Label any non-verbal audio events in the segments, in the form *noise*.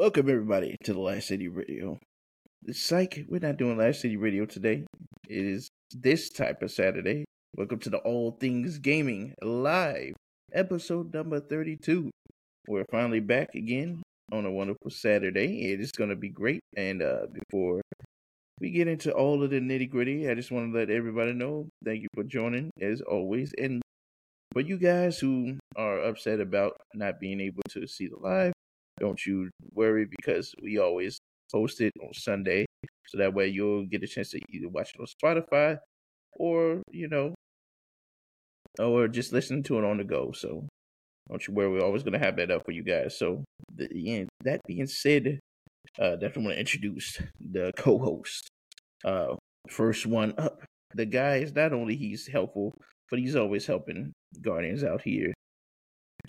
Welcome everybody to the Last City Radio. It's Psych, we're not doing Last City Radio today. It is this type of Saturday. Welcome to the All Things Gaming Live, episode number 32. We're finally back again on a wonderful Saturday. It is going to be great. And uh, before we get into all of the nitty gritty, I just want to let everybody know thank you for joining as always. And for you guys who are upset about not being able to see the live, don't you worry because we always post it on Sunday. So that way you'll get a chance to either watch it on Spotify or, you know, or just listen to it on the go. So don't you worry, we're always going to have that up for you guys. So, the, yeah, that being said, uh, definitely want to introduce the co host. Uh, first one up. The guy is not only he's helpful, but he's always helping Guardians out here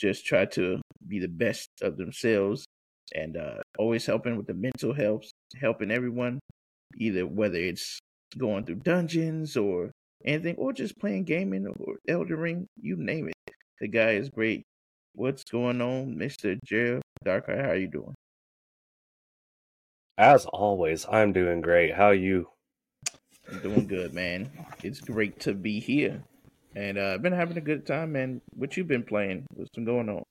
just try to be the best of themselves and uh, always helping with the mental health, helping everyone, either whether it's going through dungeons or anything, or just playing gaming or Elden Ring, you name it. The guy is great. What's going on, Mister Jeff Darkeye? How are you doing? As always, I'm doing great. How are you? I'm doing good, man. It's great to be here. And uh, I've been having a good time, man. What you've been playing? What's been going on?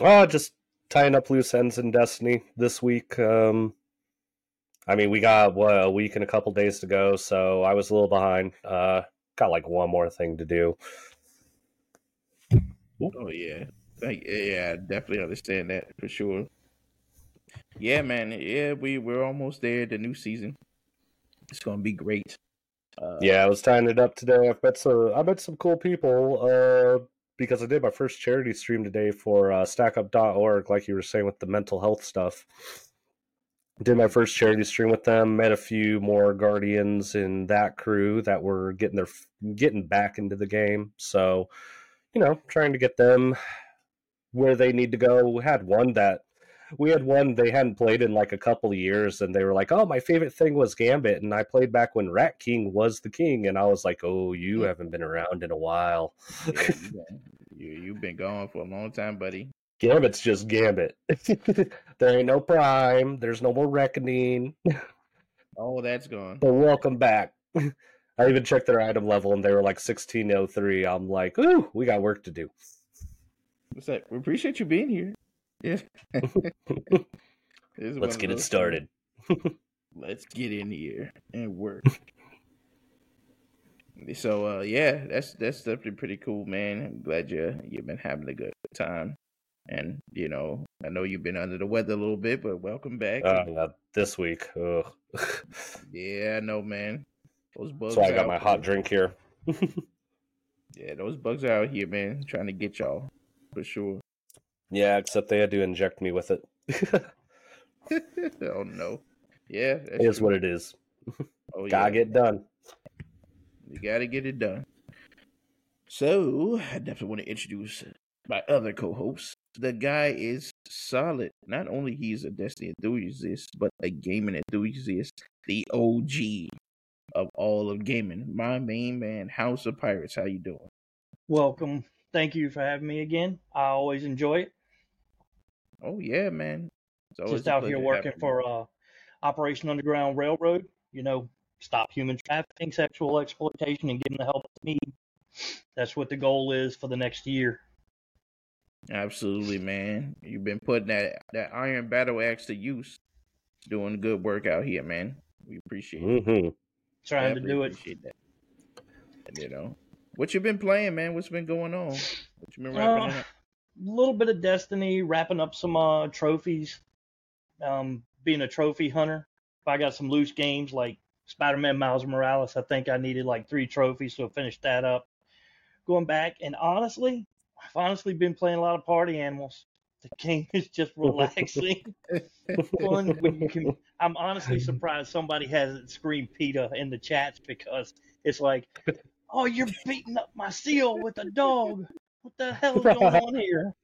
Oh, just tying up loose ends in Destiny this week. Um, I mean, we got what a week and a couple days to go, so I was a little behind. Uh, got like one more thing to do. Oh yeah, yeah, I definitely understand that for sure. Yeah, man. Yeah, we we're almost there. The new season. It's gonna be great. Uh, yeah, I was tying it up today. I've met some. I met some cool people. Uh, because I did my first charity stream today for uh, StackUp.org, like you were saying with the mental health stuff. Did my first charity stream with them. Met a few more guardians in that crew that were getting their getting back into the game. So, you know, trying to get them where they need to go. We had one that we had one they hadn't played in like a couple of years and they were like oh my favorite thing was gambit and i played back when rat king was the king and i was like oh you haven't been around in a while. Yeah, you, *laughs* you've been gone for a long time buddy. Gambit's just gambit. *laughs* There ain't no prime there's no more reckoning. Oh that's gone. But welcome back. *laughs* I even checked their item level and they were like 1603 i'm like ooh we got work to do. What's that we appreciate you being here *laughs* yeah. Let's get it started. *laughs* Let's get in here and work. *laughs* so uh yeah, that's that's definitely pretty cool, man. I'm glad you you've been having a good time. And you know, I know you've been under the weather a little bit, but welcome back. Uh, this week. Ugh. yeah, I know, man. Those bugs. So I got my hot drink here. yeah, those bugs are out here, man, trying to get y'all for sure. Yeah, except they had to inject me with it. *laughs* oh no. Yeah, it is true. what it is. *laughs* Oh, gotta yeah. get done. You gotta get it done. So, I definitely want to introduce my other co-host. The guy is solid. Not only he's a Destiny enthusiast, but a gaming enthusiast. The OG of all of gaming. My main man, House of Pirates. How you doing? Welcome. Thank you for having me again. I always enjoy it. Oh yeah, man. Just out here working for uh, Operation Underground Railroad. You know, stop human trafficking, sexual exploitation, and give them the help they need. That's what the goal is for the next year. Absolutely, man. You've been putting that that iron battle axe to use, doing good work out here, man. We appreciate mm-hmm. it. Trying to do it. That. And, you know, what you been playing, man? What's been going on? What you been wrapping uh, up? Little bit of Destiny, wrapping up some uh, trophies. Um, being a trophy hunter, if I got some loose games like Spider-Man Miles Morales, I think I needed like three trophies, so I finished that up. Going back, and honestly, I've honestly been playing a lot of Party Animals. The game is just *laughs* relaxing, fun. When you can, I'm honestly surprised somebody hasn't screamed PETA in the chats because it's like, oh, you're beating up my seal with a dog. What the hell is going on *laughs* here?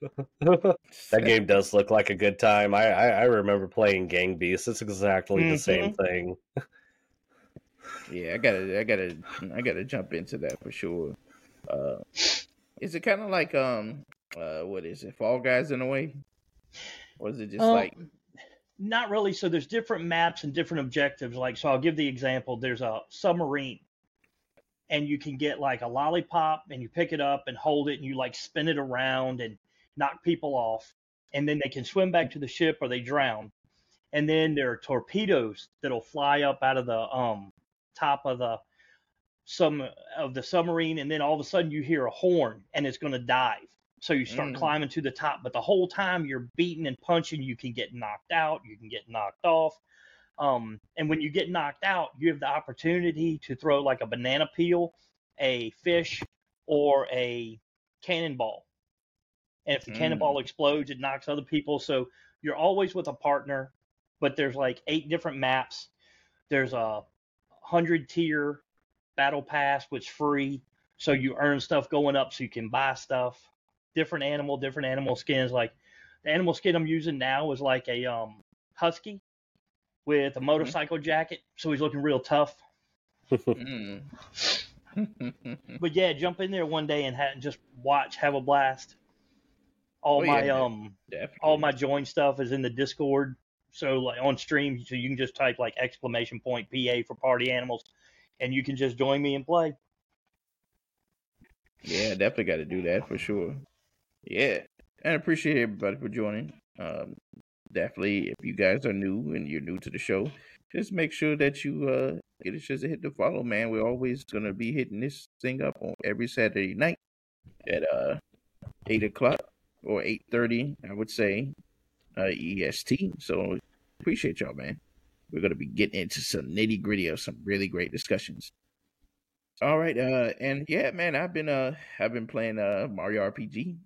that game does look like a good time. I I, I remember playing Gang Beasts. It's exactly mm-hmm. the same mm-hmm. thing. yeah, I gotta I gotta I gotta jump into that for sure. Uh, is it kind of like um uh what is it Fall Guys in a way, or is it just um, like Not really. So there's different maps and different objectives. Like, so I'll give the example. There's a submarine, and you can get like a lollipop, and you pick it up and hold it, and you like spin it around and knock people off, and then they can swim back to the ship or they drown. And then there are torpedoes that'll fly up out of the um top of the some of the submarine, and then all of a sudden you hear a horn, and it's going to dive. So you start Mm. climbing to the top, but the whole time you're beating and punching, you can get knocked out, you can get knocked off. Um, and when you get knocked out, you have the opportunity to throw like a banana peel, a fish, or a cannonball. And if the Mm. cannonball explodes, it knocks other people. So you're always with a partner, but there's like eight different maps. There's a hundred tier battle pass, which free. So you earn stuff going up so you can buy stuff. Different animal, different animal skins. Like the animal skin I'm using now is like a um husky with a motorcycle jacket, so he's looking real tough. Mm. *laughs* But yeah, jump in there one day and ha- just watch, have a blast. All Oh, my man. um Definitely. all my join stuff is in the Discord. So like on stream, so you can just type like exclamation point PA for party animals, and you can just join me and play. Yeah, definitely got to do that for sure. Yeah, and I appreciate everybody for joining. Um, definitely, if you guys are new and you're new to the show, just make sure that you uh get a chance to hit the follow, man. We're always gonna be hitting this thing up on every Saturday night at uh eight o'clock or eight thirty, I would say, uh EST. So appreciate y'all, man. We're gonna be getting into some nitty gritty of some really great discussions. All right, uh, and yeah, man, I've been uh, I've been playing uh Mario RPG.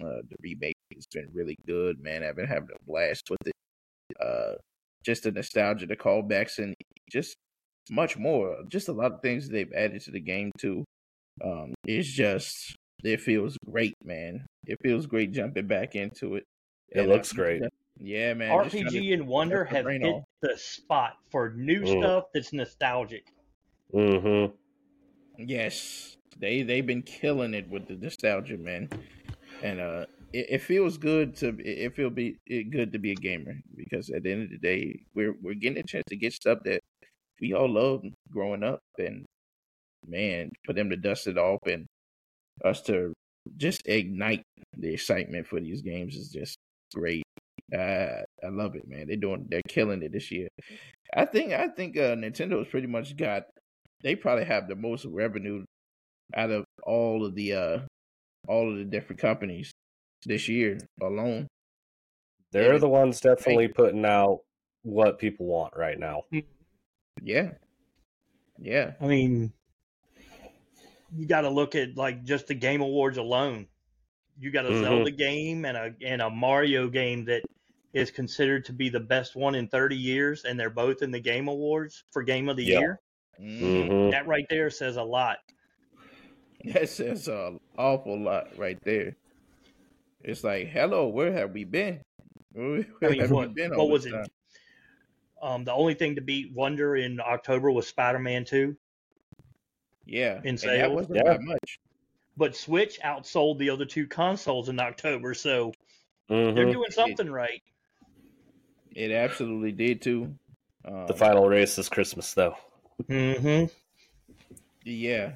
Uh, the remake has been really good, man. I've been having a blast with it. Uh, just the nostalgia, the callbacks, and just much more. Just a lot of things they've added to the game too. Um, it's just it feels great, man. It feels great jumping back into it. It And, looks uh, great. Yeah, man. just to- RPG and Wonder the have brain hit off. the spot for new Mm. stuff that's nostalgic. Mm-hmm. Yes, they they've been killing it with the nostalgia, man, and uh, it, it feels good to it feel be it good to be a gamer because at the end of the day, we're we're getting a chance to get stuff that we all loved growing up, and man, for them to dust it off and us to just ignite the excitement for these games is just great. Uh, I love it, man. They're doing they're killing it this year. I think I think uh, Nintendo's pretty much got they probably have the most revenue out of all of the uh all of the different companies this year alone. They're Yeah. the ones definitely putting out what people want right now. Yeah. Yeah. I mean, you got to look at like just the Game Awards alone. You got a Mhm. Zelda game and a and a Mario game that is considered to be the best one in 30 years, and they're both in the Game Awards for Game of the Yeah. Year. Mhm. Mm-hmm. That right there says a lot. That says an awful lot right there. It's like, hello, where have we been? *laughs* Where I mean, have what, we been what was this it? time? Um, the only thing to beat Wonder in October was Spider-Man 2, Yeah. in and that wasn't Yeah. by much. but Switch outsold the other two consoles in October, so Mm-hmm. they're doing something right. It absolutely did too. Um, The final race is Christmas, though. Mm-hmm. Yeah.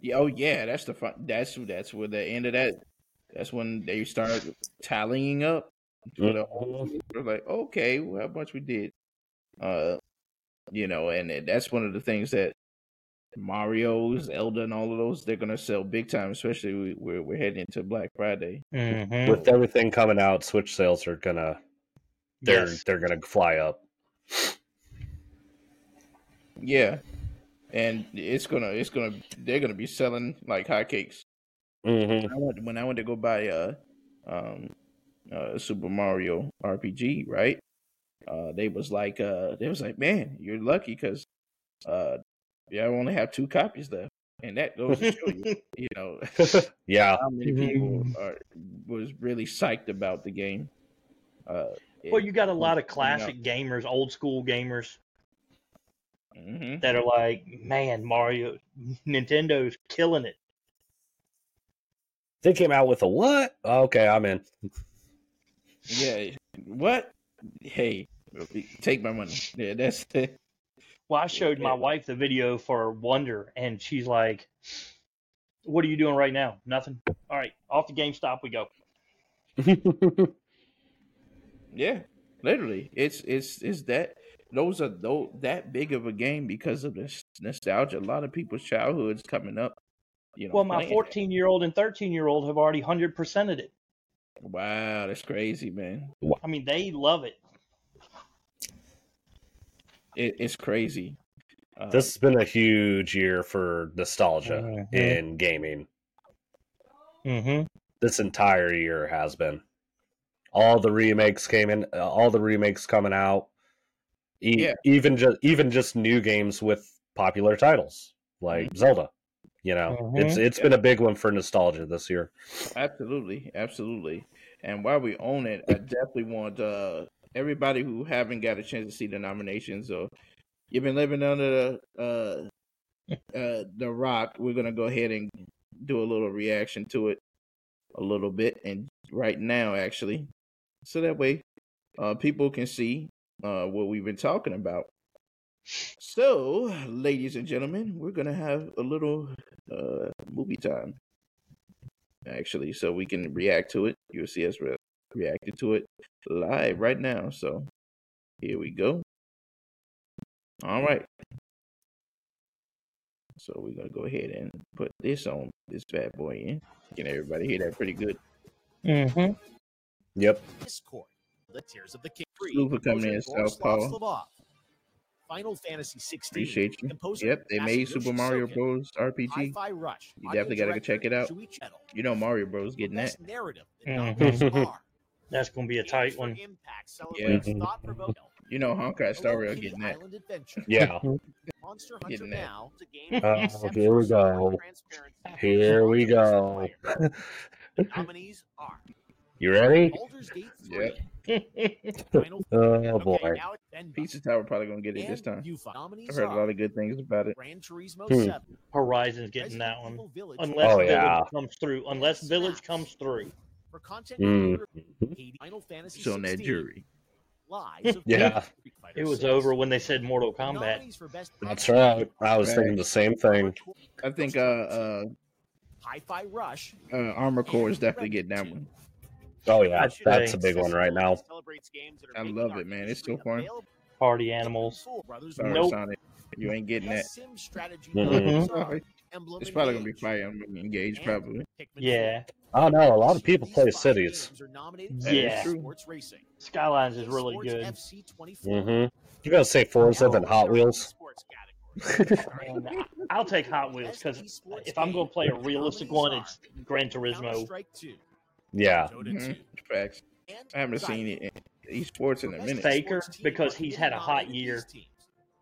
Yeah. Oh, yeah. That's the fun. That's that's where the end of that. That's when they start tallying up. For the whole, they're like, okay, well, how much we did. Uh, you know, and that's one of the things that Mario's, Zelda, and all of those they're gonna sell big time. Especially we- we're we're heading into Black Friday. Mm-hmm. With everything coming out, Switch sales are gonna they're Yes. they're gonna fly up. Yeah, and it's gonna it's gonna they're gonna be selling like hotcakes. Mm-hmm. I went when I went to go buy uh um uh Super Mario RPG, right? Uh they was like uh they was like, Man, you're lucky because uh yeah, I only have two copies left. And that goes to show you, *laughs* you know, *laughs* yeah. how many people are was really psyched about the game. Uh Well, you got a lot of coming out. classic gamers, old school gamers Mhm. that are like, man, Mario, Nintendo's killing it. They came out with a what? Okay, I'm in. Yeah. What? Hey, Take my money. Yeah, that's *laughs* it. Well, I showed my wife the video for Wonder, and she's like, "What are you doing right now? Nothing. All right, off to GameStop we go." *laughs* Yeah, literally, it's it's it's that those are those that big of a game because of this nostalgia. A lot of people's childhoods coming up. You know, Well, my 14 year old and 13 year old have already 100 percented it. Wow, that's crazy, man. I mean, they love it. It, it's crazy. Uh, this has been a huge year for nostalgia Mhm. in gaming. Mm-hmm. This entire year has been. All the remakes came in. uh, All the remakes coming out. E- Yeah. Even just even just new games with popular titles like Zelda. You know, it's it's been a big one for nostalgia this year. Absolutely, absolutely. And while we own it, I definitely want uh, everybody who haven't got a chance to see the nominations or you've been living under the uh, uh, the rock. We're gonna go ahead and do a little reaction to it a little bit, and right now actually, so that way uh, people can see uh, what we've been talking about. So, ladies and gentlemen, we're gonna have a little uh, movie time actually, so we can react to it. You'll see us re- reacting to it live right now. So here we go. All right. So we're gonna go ahead and put this on this bad boy in. Can everybody hear that pretty good? Mm-hmm. Yep. Discord, The Tears of the King. Super coming in, Southpaw. Final Fantasy 16. Appreciate you. Composer Yep, they made Super Mario Bros. RPG. Hi-Fi Rush. You definitely gotta go check it out. director Shuichi Eno. You know Mario Bros. Getting that. narrative, the Mhm. nominees are That's gonna be a tight one. Impact Yeah. You know Honkai Star Hello Rail getting that. Yeah. *laughs* Monster Hunter Now is a game Oh, here we go. Here we go. nominees *laughs* are You ready? Baldur's Gate 3. Yep. *laughs* *laughs* Oh Okay, boy. now it's Ben Pizza Tower probably gonna get it this time. I've heard a lot of good things about it. Gran Turismo Hmm. 7, Horizon's getting that one. Unless Oh, Village yeah. comes through. Unless Village comes through. for content Mm. creator, 80, Final Fantasy It's on that jury. *laughs* Yeah. P. Street Fighter It was over when they said Mortal Kombat. nominees for best That's right. I was Right. thinking the same thing. I think uh uh Hi-Fi Rush. uh Armor Core is definitely getting that one. Oh yeah, I'd that's a big one right now. Celebrates games that are I love it, man. It's so fun. available. Party animals. Full Sorry, Nope. Sonic. You ain't getting that. Best sim strategy Mhm. games Mhm. are Emblem It's probably gonna be Engage. Fire Emblem Engage, And probably. Yeah. Oh no, a lot of people play cities. games are nominated That for is Best true. Sports Racing. Skylines is really good. Mm-hmm. You gotta say Forza than Hot Wheels. *laughs* And I- I'll take Hot Wheels because if I'm going to play a realistic one, it's Gran Turismo. Counter-Strike 2, Yeah. Dota Mhm. Facts. I haven't seen it in esports in a minute. Faker, because he's had a hot year. these.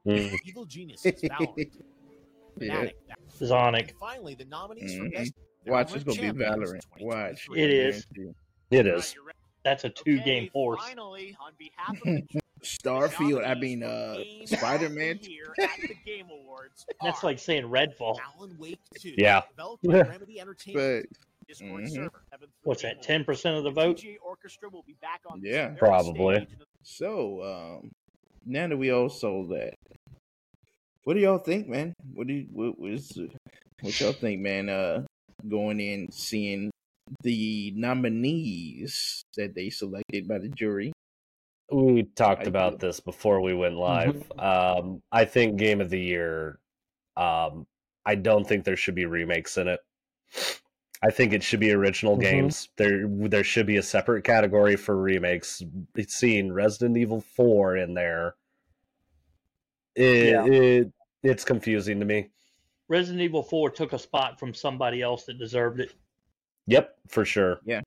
Mm. Evil Geniuses, Valorant, *laughs* Yeah. Fnatic, Zonic. finally the nominees for Mhm. best Watch, it's gonna be Champions Valorant. Watch. It is. It is. That's a two Okay, game horse. Finally, on behalf of the *laughs* Starfield, I nominees mean uh Spider of the Man. Year at the Game Awards *laughs* That's like saying Redfall. Alan Wake 2, Yeah. developed by Remedy Entertainment, But Discord Mhm. server, What's that? Ten percent of the vote. DJ Orchestra will be back on Yeah. Probably. stage. so um now that we all sold that, what do y'all think, man? What do you, what was what y'all think, man? Uh, going in seeing the nominees that they selected by the jury. We talked I about do. this before we went live. Um, I think game of the year. Um, I don't think there should be remakes in it. I think it should be original Mhm. games. There, there should be a separate category for remakes. Seeing Resident Evil Four in there, it, Yeah. it it's confusing to me. Resident Evil 4 took a spot from somebody else that deserved it. Yep, for sure. Yeah,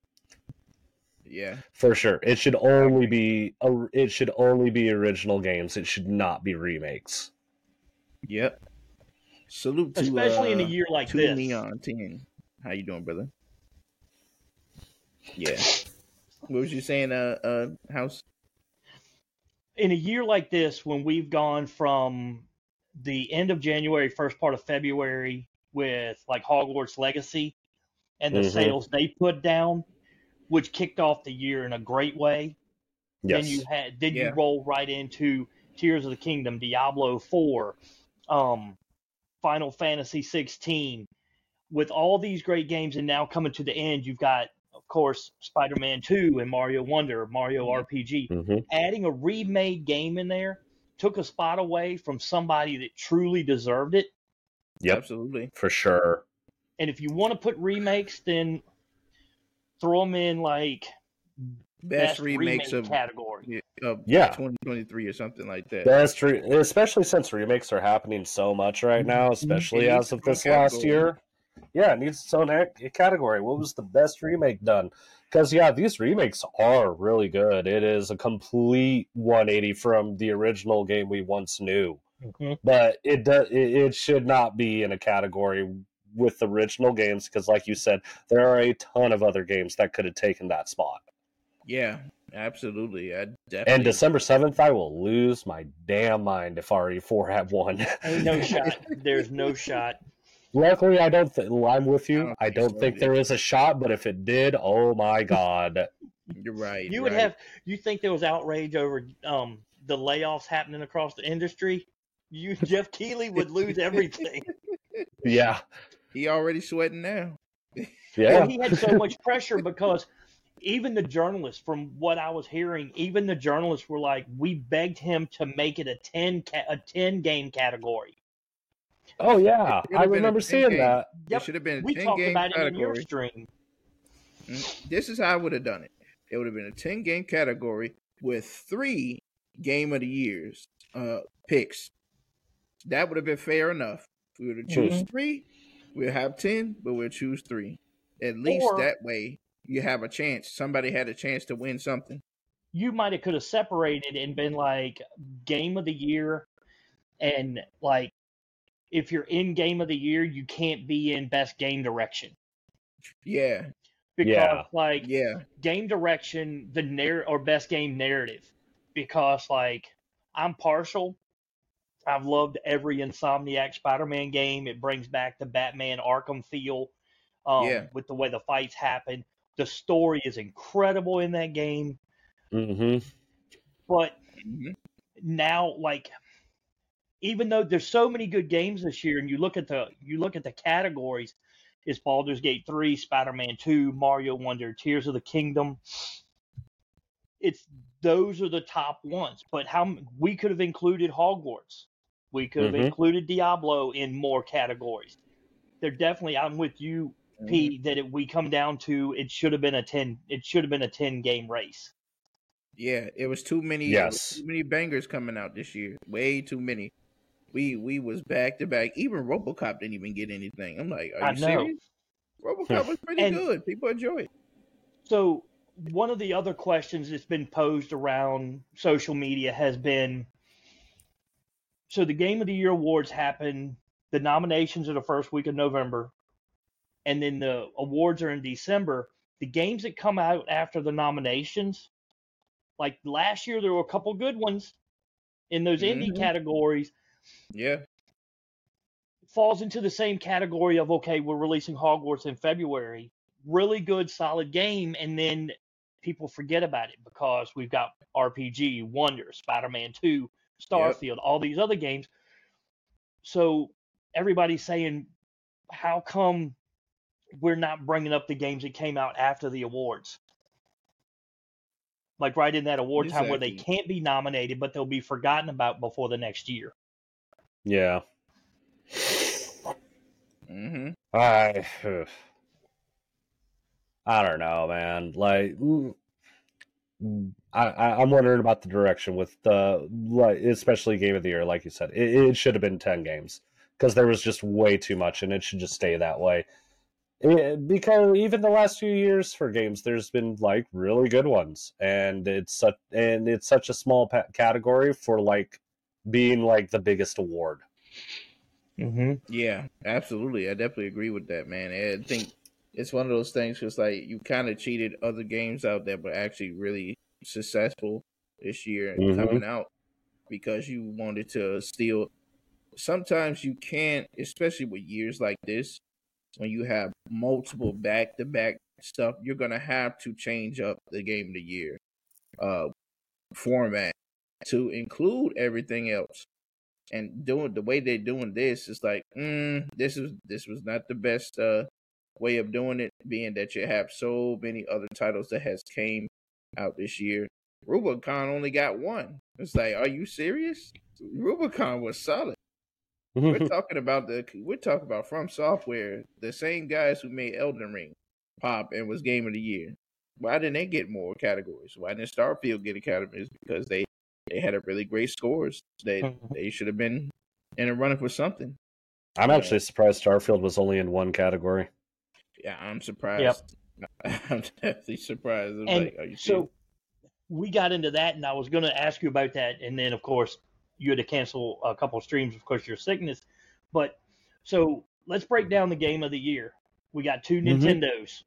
Yeah. For sure. It should only be it should only be original games. It should not be remakes. yep. Salute to Especially in a uh, year like to this. Neon Ten. How you doing, brother? Yeah. What was you saying, uh, uh, House? in a year like this, when we've gone from the end of January, first part of February, with like Hogwarts Legacy and the Mhm. sales they put down, which kicked off the year in a great way. Then you had then Yeah. you roll right into Tears of the Kingdom, Diablo 4, um, Final Fantasy 16. With all these great games, and now coming to the end, you've got, of course, Spider-Man 2 and Mario Wonder, Mario RPG. hmm Adding a remade game in there took a spot away from somebody that truly deserved it. Yep. Absolutely. For sure. And if you want to put remakes, then throw them in like Best, remakes remake of, category. of Yeah. 2023 or something like that. That's true especially since remakes are happening so much right now, especially It as of its own this last year. Yeah, it needs its own ac- category. What was the best remake done? Because yeah, these remakes are really good. It is a complete 180 from the original game we once knew. Mhm. But it does. It, it should not be in a category with the original games because, like you said, there are a ton of other games that could have taken that spot. Yeah, absolutely. I definitely. And December 7th, I will lose my damn mind if RE4 had won. Ain't no *laughs* shot. There's no shot. Luckily, I don't. Th- I'm with I you. don't I think don't so think either. there is a shot, but if it did, oh my *laughs* god! You're right. You would right. have. You think there was outrage over um the layoffs happening across the industry? You *laughs* Jeff Keighley would lose everything. *laughs* Yeah, He already sweating now. yeah, Well, he had so much pressure because even the journalists, from what I was hearing, even the journalists were like, "We begged him to make it a ten ca- a ten game category." Oh yeah. I remember 10 seeing game. that. It should have been a we 10 talked game about it in category. Mm, This is how I would have done it. It would have been a 10 game category with three game of the years uh picks. That would have been fair enough. We would have choose Mm-hmm. three. We'll have 10, but we'll choose three. At least Or- that way you have a chance. Somebody had a chance to win something. you might have could have separated and been like game of the year and like if you're in game of the year you can't be in best game direction. Yeah, because Yeah. like yeah, game direction the narr or best game narrative. Because like i'm partial. I've loved every insomniac spider-man game. It brings back the batman arkham feel um, Yeah. with the way the fights happen. The story is incredible in that game. Hmm but Mhm. now like even though there's so many good games this year and you look at the you look at the categories is Baldur's Gate 3, Spider-Man 2, Mario Wonder, Tears of the Kingdom. It's those are the top ones, but how we could have included Hogwarts. We could have Mhm. included Diablo in more categories. They're definitely I'm with you P that it, we come down to it should have been a 10 it should have been a 10 game race. Yeah, it was too many. it was Yes. too many bangers coming out this year. Way too many. We we was back to back. Even RoboCop didn't even get anything. I'm like, are you serious? RoboCop was pretty And- good. People enjoy it. So one of the other questions that's been posed around social media has been so the game of the year awards happen the nominations are the first week of november and then the awards are in december the games that come out after the nominations like last year there were a couple good ones in those indie Mhm. categories Yeah, falls into the same category of okay, we're releasing Hogwarts in February. Really good, solid game, and then people forget about it because we've got RPG, Wonder, Spider-Man 2, Starfield, all these other games. So everybody's saying, how come we're not bringing up the games that came out after the awards? Like right in that award time where they can't be nominated, but they'll be forgotten about before the next year. Yeah. hmm I. *sighs* I don't know, man. Like, I, I I'm wondering about the direction with the like, especially game of the year, like you said. It, it should have been ten games because there was just way too much, and it should just stay that way. It- because even the last few years for games, there's been like really good ones, and it's such and it's such a small pa- category for like being like the biggest award. Mm-hmm. Yeah, absolutely. I definitely agree with that, man. I think it's one of those things because like you kind of cheated other games out that were actually really successful this year Mhm. coming out because you wanted to steal. Sometimes you can't, especially with years like this, when you have multiple back to back stuff, you're gonna have to change up the game of the year. Uh, format to include everything else. And doing the way they're doing this is like, mm, this is this was not the best uh, way of doing it, being that you have so many other titles that has came out this year. Rubicon only got one. It's like, are you serious? Rubicon was solid. we're *laughs* talking about the we're talking about from software, the same guys who made Elden Ring pop and was game of the year. Why didn't they get more categories? Why didn't Starfield get a category? Because they they had a really great scores. They Mhm. they should have been in a running for something. I'm actually surprised Starfield was only in one category. Yeah, I'm surprised. *laughs* I'm definitely surprised. I'm And like, are you so serious? we got into that, and I was going to ask you about that, and then of course you had to cancel a couple of streams, of course, your sickness. But so let's break down the game of the year. We got 2 Mhm. Nintendos.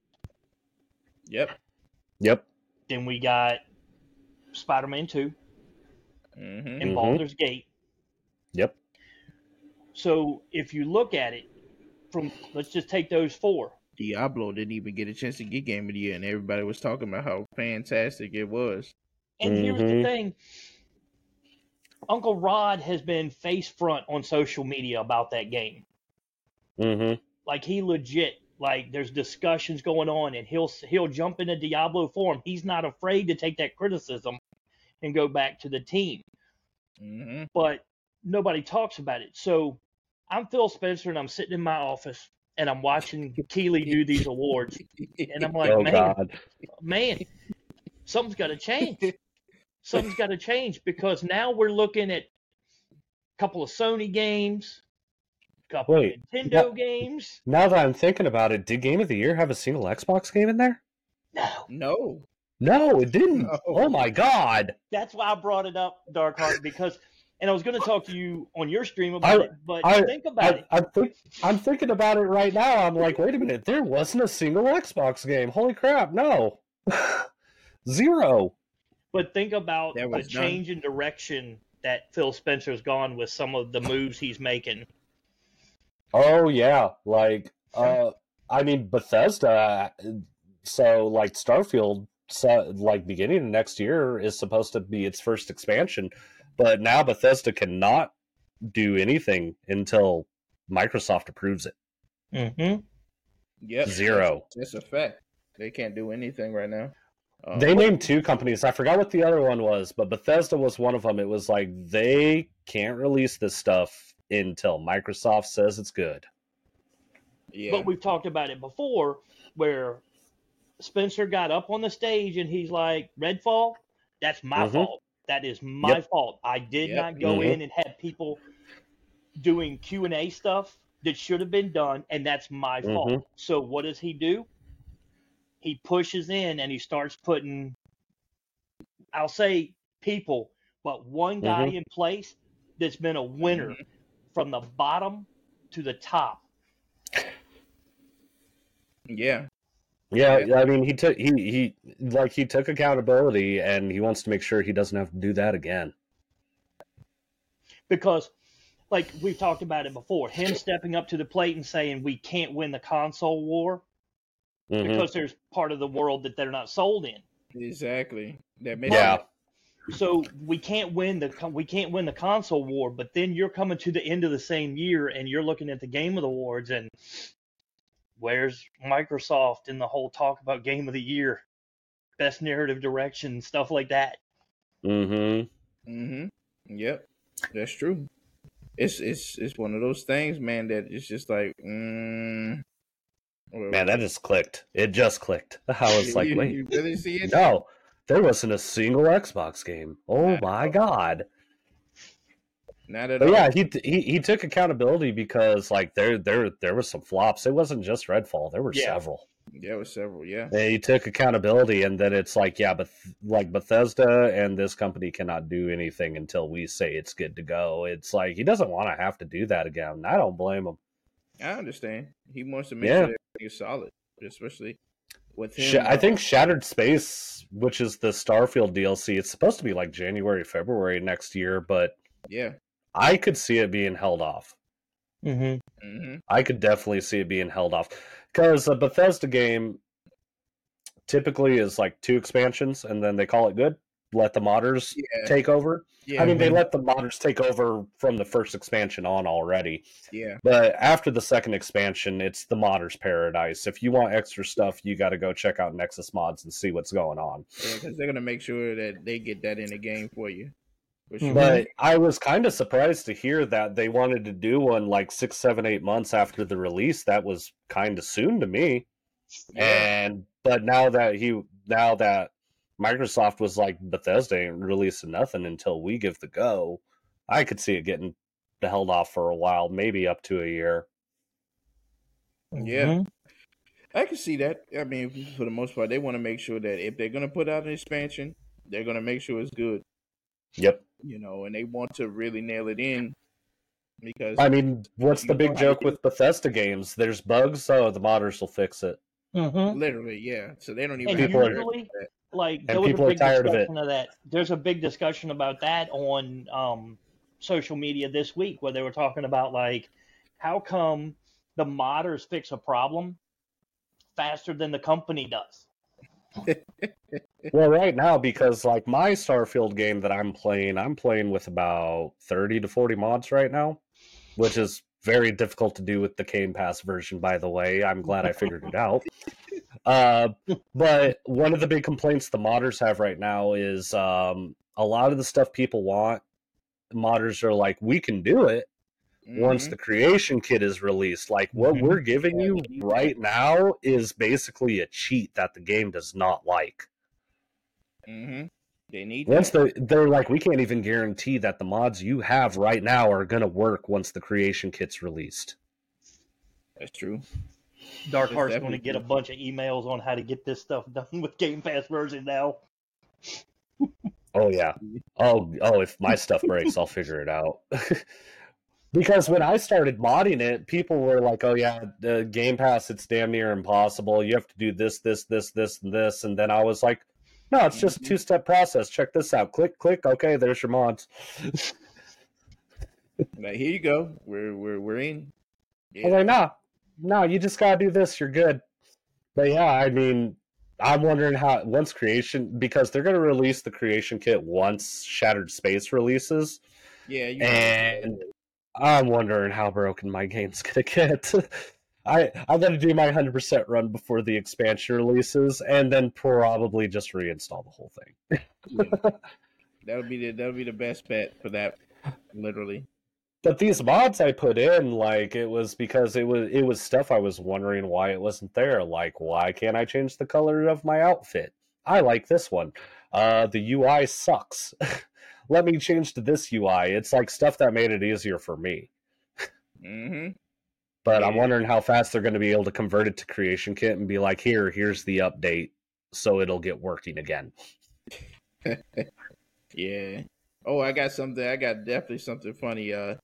Yep. Yep. Then we got Spider-Man 2 hmm and Mhm. Baldur's Gate. Yep. So if you look at it from, let's just take those four. Diablo didn't even get a chance to get game of the year, and everybody was talking about how fantastic it was. And here's the Mhm. thing. Uncle Rod has been face front on social media about that game. Mm-hmm. Like he legit, like there's discussions going on, and he'll he'll jump into Diablo form. He's not afraid to take that criticism and go back to the team. hmm But nobody talks about it. So I'm Phil Spencer, and I'm sitting in my office, and I'm watching *laughs* Keighley do these awards, and I'm like, oh man, God. man, something's got to change. *laughs* Something's got to change because now we're looking at a couple of Sony games, a couple Wait, of Nintendo games. Now that I'm thinking about it, did Game of the Year have a single Xbox game in there? No, no. No, it *laughs* didn't. No. Oh my God. that's why I brought it up, Darkheart, because, and I was going to talk to you on your stream about I- it, but I- think about I, it. I'm, think, I'm thinking about it right now. I'm like, wait a minute, there wasn't a single Xbox game. Holy crap, no. *laughs* Zero. But think about There the was none. change in direction that Phil Spencer's gone with some of the moves he's making. Oh yeah, like uh I mean Bethesda so like Starfield so, like beginning of next year is supposed to be its first expansion, but now Bethesda cannot do anything until Microsoft approves it. Mm-hmm. Yep. Zero. It's a fact. They can't do anything right now. Um, They named two companies. I forgot what the other one was, but Bethesda was one of them. It was like they can't release this stuff until Microsoft says it's good. yeah. But we've talked about it before where Spencer got up on the stage and he's like, Redfall, that's my Mhm. fault. That is my Yep. fault. I did Yep. not go Mhm. in and have people doing Q&A stuff that should have been done and that's my fault. Mhm. So what does he do? He pushes in and he starts putting I'll say people, but one guy in place that's been a winner from the bottom to the top. yeah. Yeah, Yeah. I mean, he took he he like he took accountability, and he wants to make sure he doesn't have to do that again. because like we've talked about it before him stepping up to the plate and saying we can't win the console war Mhm. because there's part of the world that they're not sold in Exactly. That makes Yeah, so we can't win the we can't win the console war but then you're coming to the end of the same year and you're looking at the game of the awards and where's microsoft in the whole talk about game of the year best narrative direction stuff like that mm-hmm. Mm hmm Yep, that's true. It's it's it's one of those things, man. That it's just like, mm, Man, that just clicked. It just clicked. *laughs* I was like, *laughs* you, wait, you really see it? no, there wasn't a single Xbox game. Oh my god! Not at But all. yeah, he he he took accountability because like there there there was some flops. It wasn't just Redfall. There were Yeah. several. Yeah, it was several. Yeah, he took accountability, and then it's like, yeah, but like Bethesda and this company cannot do anything until we say it's good to go. It's like he doesn't want to have to do that again. I don't blame him. I understand. He wants to make Yeah. sure everything is solid, especially with him. Sh- I think uh, Shattered Space, which is the Starfield DLC, it's supposed to be like January, February next year, but Yeah. I could see it being held off. mm-hmm. hmm I could definitely see it being held off because a Bethesda game typically is like two expansions and then they call it good. let the modders Yeah, take over. yeah, I mean, they let the modders take over from the first expansion on already. yeah, But after the second expansion, it's the modders' paradise. If you want extra stuff, you got to go check out Nexus Mods and see what's going on. Yeah, because they're gonna make sure that they get that in the game for you. For sure. But I was kind of surprised to hear that they wanted to do one like six, seven, eight months after the release. That was kind of soon to me. Yeah. And but now that he now that Microsoft was like Bethesda ain't releasing nothing until we give the go, I could see it getting held off for a while, maybe up to a year. Yeah. Mhm. I can see that. I mean, for the most part, they want to make sure that if they're gonna put out an expansion, they're gonna make sure it's good. Yep. You know, and they want to really nail it in because I mean, what's the big joke with Bethesda games? There's bugs, so the modders will fix it. Mhm. literally, yeah. So they don't even And have People to are- usually, like And there was people a are big tired of it. discussion of, that. There's a big discussion about that on um, social media this week, where they were talking about like how come the modders fix a problem faster than the company does. *laughs* Well, right now, because like my Starfield game that I'm playing, I'm playing with about 30 to 40 mods right now, which is very difficult to do with the Game Pass version, by the way. I'm glad I figured it out. *laughs* Uh, but one of the big complaints the modders have right now is um, a lot of the stuff people want, modders are like, we can do it once Mhm. the creation kit is released. Like what Mhm. we're giving you right now is basically a cheat that the game does not like. Mm-hmm. they need Once they're they're like, we can't even guarantee that the mods you have right now are gonna work once the creation kit's released. That's true. Dark Heart's going to get a bunch of emails on how to get this stuff *laughs* done with Game Pass version now. Oh yeah. *laughs* Oh oh, if my stuff breaks, I'll figure it out. *laughs* because when I started modding it, people were like, "Oh yeah, the Game Pass, it's damn near impossible. You have to do this, this, this, this, and this." And then I was like, "No, it's just a Mhm. two-step process. Check this out. Click, click. Okay, there's your mods." *laughs* Like here you go. We're we're we're in. I was like, "No, no, you just gotta do this. You're good." But yeah, I mean, I'm wondering how once creation because they're gonna release the creation kit once Shattered Space releases. Yeah, you And I'm wondering how broken my game's *laughs* gonna get. I I gotta do my hundred percent run before the expansion releases, and then probably just reinstall the whole thing. yeah. *laughs* that would be the that would be the best bet for that. Literally. But these mods I put in, like it was because it was it was stuff I was wondering why it wasn't there. Like, why can't I change the color of my outfit? I like this one. Uh, the UI sucks. *laughs* Let me change to this UI. It's like stuff that made it easier for me. Mm-hmm. But I'm wondering how fast they're going to be able to convert it to Creation Kit and be like, here, here's the update, so it'll get working again. *laughs* Yeah. Oh, I got something. I got definitely something funny. Uh,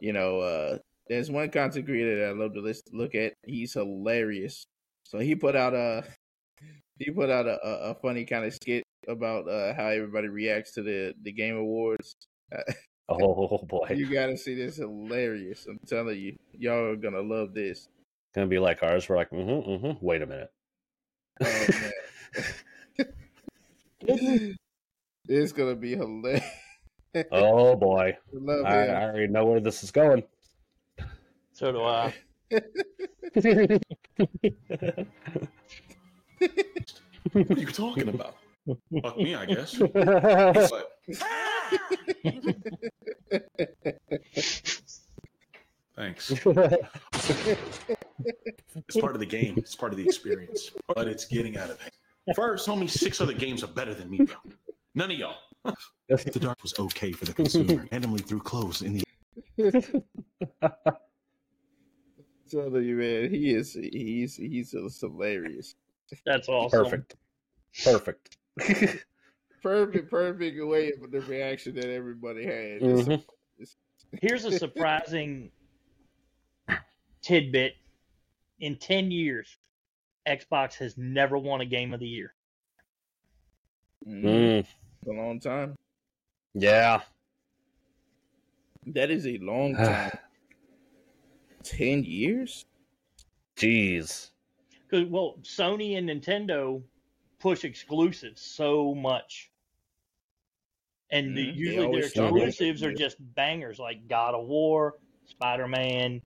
you know, uh, there's one content creator that I love to list, look at. He's hilarious. So he put out a he put out a, a, a funny kind of skit about uh, how everybody reacts to the the game awards. *laughs* Oh boy, You gotta see this hilarious. I'm telling you, y'all are gonna love this. It's gonna be like ours. We're like, mm-hmm, mm-hmm. Wait a minute. Oh man, *laughs* it's gonna be hilarious. oh boy, *laughs* I love I. I already know where this is going. So do I. What are you talking about? Fuck me, I guess. *laughs* Thanks. *laughs* It's part of the game. It's part of the experience. But it's getting out of hand. First, only six other games are better than me, bro. None of y'all. *laughs* The dark was okay for the consumer. Randomly threw clothes in the telling you, man, he is he's he's hilarious. That's awesome. Perfect. Perfect. *laughs* Perfect, perfect way of the reaction that everybody had. It's- Mhm. Here's a *laughs* surprising tidbit. In 10 years, Xbox has never won a game of the year. Mhm. Mm, a long time. yeah. That is a long *sighs* time. Ten years? Jeez. Because, well, Sony and Nintendo push exclusives so much. And the- Mhm. They usually their always start with exclusives are it. just bangers like God of War, Spider Man,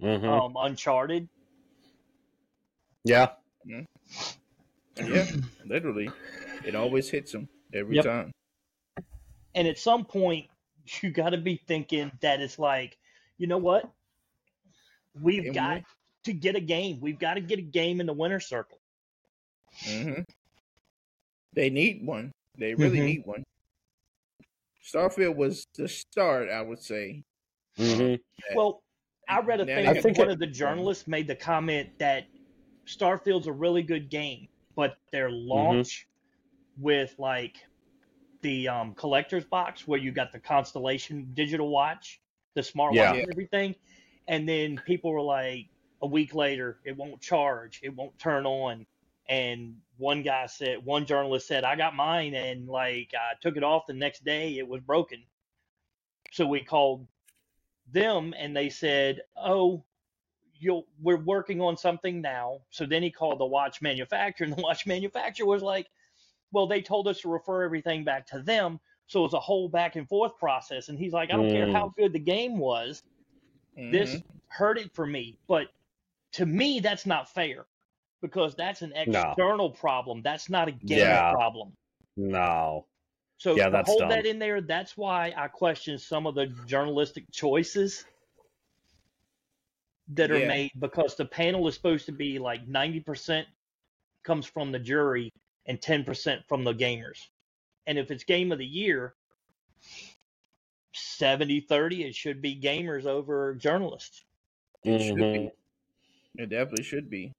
Mhm. um, Uncharted. yeah. Yeah, literally, it always hits them every Yep. time. And at some point, *laughs* you got to be thinking that it's like, you know what? We've Game got week. to get a game. We've got to get a game in the winner's circle. hmm They need one. They really Mhm. need one. Starfield was the start, I would say. hmm Well, I read a Now thing. I think one it- of the journalists made the comment that Starfield's a really good game, but their Mm-hmm. launch with like the um, collector's box where you got the Constellation digital watch, the smart Yeah. watch, and everything, and then people were like, a week later, it won't charge, it won't turn on, and one guy said, one journalist said, I got mine, and like I took it off the next day, it was broken. So we called them and they said, "Oh, you'll we're working on something now." So then he called the watch manufacturer, and the watch manufacturer was like, "Well, they told us to refer everything back to them." So it was a whole back and forth process. And he's like, "I don't care Mm. how good the game was, this Mhm. hurt it for me." But to me, that's not fair because that's an No. external problem. That's not a game Yeah. problem. No. So Yeah, that's hold dumb. that in there, that's why I question some of the journalistic choices that are Yeah. made because the panel is supposed to be like 90% comes from the jury and 10% from the gamers. And if it's game of the year, 70 30, it should be gamers over journalists. It should Mhm. be. It definitely should be.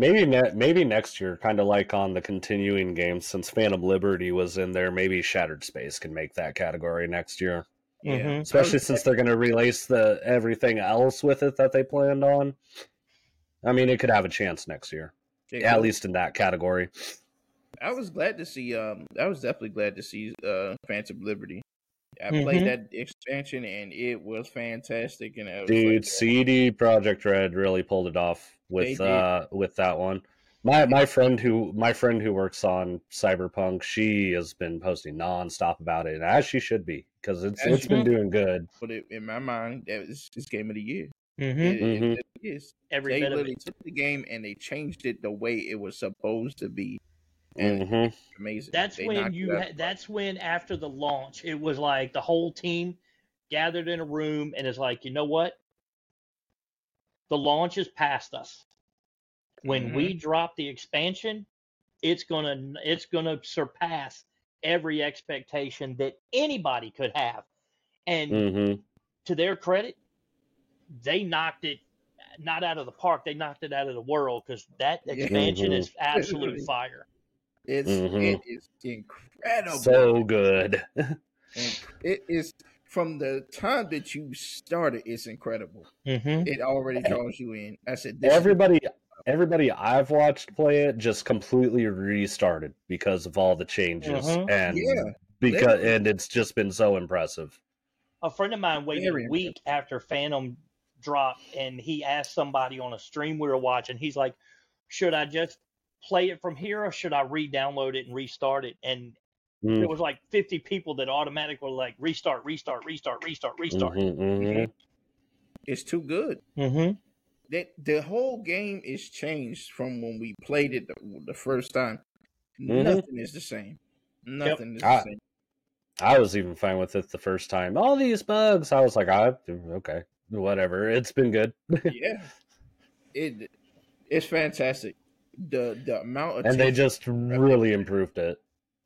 Maybe ne- maybe next year, kind of like on the continuing games, since Phantom Liberty was in there, maybe Shattered Space can make that category next year. Yeah. Mhm. Especially since they're going to release the everything else with it that they planned on. I mean, it could have a chance next year, It at will. least in that category. I was glad to see. Um, I was definitely glad to see uh, Phantom Liberty. I Mhm. played that expansion and it was fantastic. And was Dude, like, CD Projekt Red really pulled it off with uh with that one. My my friend who my friend who works on Cyberpunk, she has been posting nonstop about it, as she should be, because it's As it's she been should. doing good. but it, in my mind, that was this game of the year. Mhm. It, Mhm. it, it is. Every They literally took the game and they changed it the way it was supposed to be. And hmm amazing. That's They when you. Ha- that's when after the launch, it was like the whole team gathered in a room and it's like, you know what? The launch is past us. When we drop the expansion, it's gonna it's gonna surpass every expectation that anybody could have. And hmm to their credit, they knocked it not out of the park. They knocked it out of the world because that Yeah. expansion is absolute fire. It's Mhm. it is incredible. So good. *laughs* And it is from the time that you started. It's incredible. Mm-hmm. It already draws you in. I said, this everybody everybody I've watched play it just completely restarted because of all the changes Mhm. and Yeah, because and it's just been so impressive. a friend of mine waited Very a week after Phantom dropped, and he asked somebody on a stream we were watching. He's like, "Should I just play it from here, or should I re-download it and restart it?" And Mm, there was like 50 people that automatically were like, "Restart, restart, restart, restart, restart." mhm, mhm. it's too good. Mm-hmm. That the whole game is changed from when we played it the, the first time. Mhm. Nothing is the same. Nothing is the Ah. same. I was even fine with it the first time. All these bugs, I was like, I okay, whatever. It's been good. *laughs* yeah, it it's fantastic. The the amount of and they just really improved it.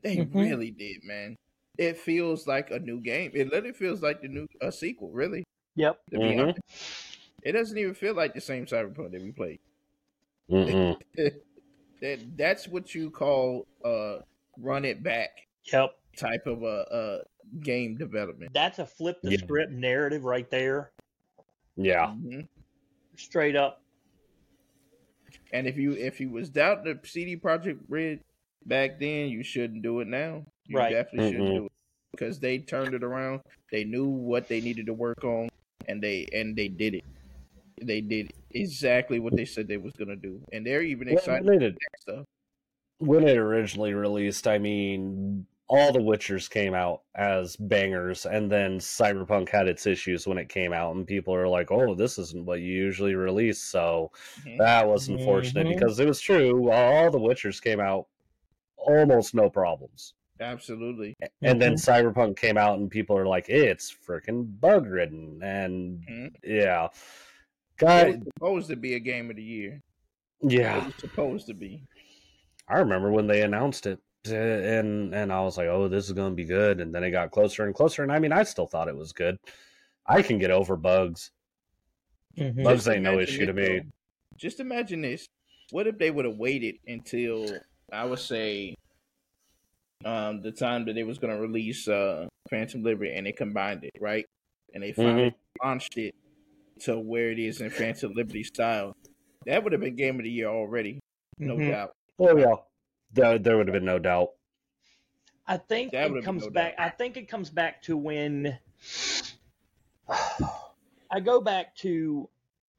they Mhm. really did, man. It feels like a new game. It literally feels like the new a sequel. Really, Yep. to be Mhm. honest, it doesn't even feel like the same Cyberpunk that we played. *laughs* That that's what you call uh run it back Yep. type of a, a game development. That's a flip the Yeah. script narrative right there, Yeah. Mhm. straight up. And if you if you was doubting the CD Projekt Red back then, you shouldn't do it now. You Right. definitely shouldn't Mm-mm. do it because they turned it around. They knew what they needed to work on, and they and they did it. They did exactly what they said they was gonna do, and they're even Well, excited when about it, that stuff. when it originally released, I mean, all the Witchers came out as bangers, and then Cyberpunk had its issues when it came out, and people are like, "Oh, this isn't what you usually release." So Mhm. that was unfortunate Mhm. because it was true. All the Witchers came out almost no problems, Absolutely. and then Cyberpunk came out, and people are like, "It's freaking bug ridden," and Mhm. yeah, It God, supposed to be a game of the year. yeah. It was supposed to be. I remember when they announced it, and and I was like, "Oh, this is going to be good." And then it got closer and closer, and I mean, I still thought it was good. I can get over bugs. Mhm. Bugs Just ain't no imagine issue to this, me. though. Just imagine this. What if they would have waited until I would say um the time that they was gonna release uh Phantom Liberty and they combined it, right? And they finally Mm-hmm. launched it to where it is in Phantom Liberty style. That would have been game of the year already, no Mhm. doubt. Oh yeah, there, there would have been no doubt. I think That it comes no back. doubt. I think it comes back to when I go back to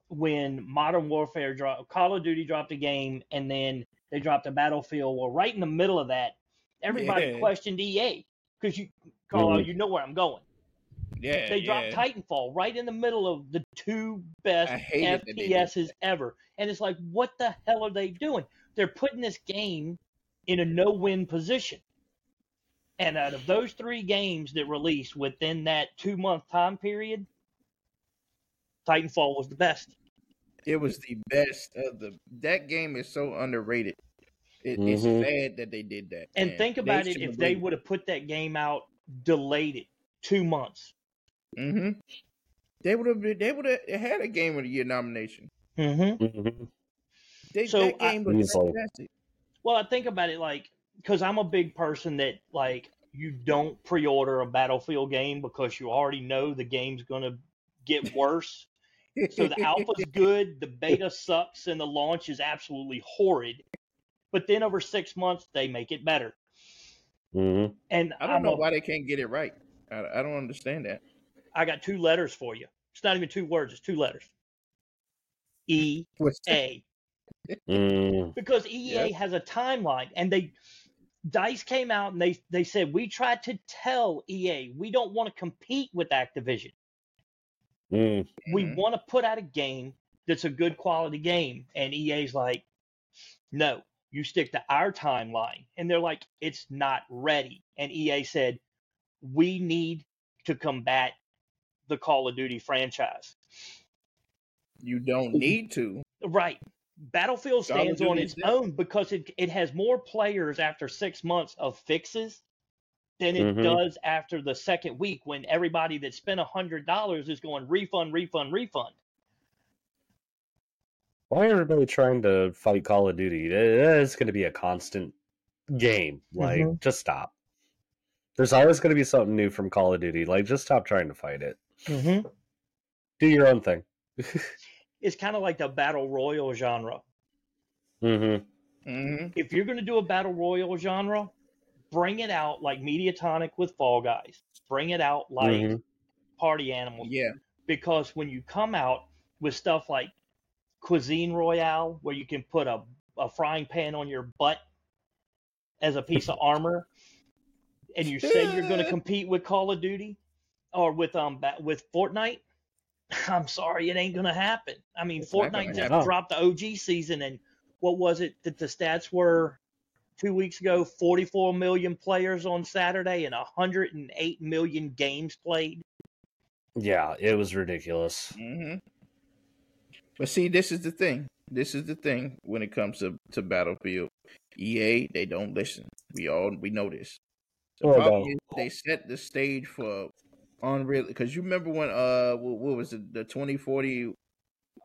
when Modern Warfare dropped, Call of Duty dropped a game, and then they dropped a Battlefield. Well, right in the middle of that, everybody Yeah. questioned EA because you, Carl, Mhm. you know where I'm going. Yeah, They dropped yeah. Titanfall right in the middle of the two best I hated that they did FPSs ever. And it's like, what the hell are they doing? They're putting this game in a no win position. And out of those three games that released within that two month time period, Titanfall was the best. It was the best of the. That game is so underrated. It, It's Mhm. sad that they did that. And man. think about it if they would have put that game out, delayed it two months. Mm-hmm. They would have. They would have had a game of the year nomination. Mm-hmm. Mhm. They, So, that I- game was fantastic. Well, I think about it like because I'm a big person that like you don't pre-order a Battlefield game because you already know the game's gonna get worse. So the alpha's *laughs* good, the beta sucks, and the launch is absolutely horrid. But then over six months they make it better. Mhm. And I don't I'm know a- why they can't get it right. I, I don't understand that. I got two letters for you. It's not even two words; it's two letters. E What's A. Mm. because EA has a timeline and they Dice came out and they they said we tried to tell EA we don't want to compete with Activision. Mm. We Mhm. want to put out a game that's a good quality game and EA's like no, you stick to our timeline and they're like it's not ready and EA said we need to combat the Call of Duty franchise. You don't need to. Right. Battlefield stands on its is own because it it has more players after six months of fixes than it Mhm. does after the second week when everybody that spent a hundred dollars is going refund, refund, refund. Why everybody trying to fight Call of Duty? It's going to be a constant game. Like, Mhm. just stop. There's always going to be something new from Call of Duty. Like, just stop trying to fight it. Mm-hmm. Do your own thing. *laughs* It's kind of like the battle royal genre. mm-hmm. hmm If you're going to do a battle royal genre, bring it out like Mediatonic with Fall Guys. Bring it out like Mhm. Party Animals. Yeah. because when you come out with stuff like Cuisine Royale, where you can put a, a frying pan on your butt as a piece of armor, and you say you're going *laughs* to compete with Call of Duty or with um with Fortnite, *laughs* I'm sorry, it ain't going to happen. I mean, It's Fortnite just happen. dropped the OG season, and what was it that the stats were? Two weeks ago, 44 million players on Saturday and 108 million games played. Yeah, it was ridiculous. hmm But see, this is the thing. This is the thing when it comes to, to Battlefield. EA, they don't listen. We all we know this. The Oh, problem no. is they set the stage for unreal. Because you remember when uh what, what was it the twenty forty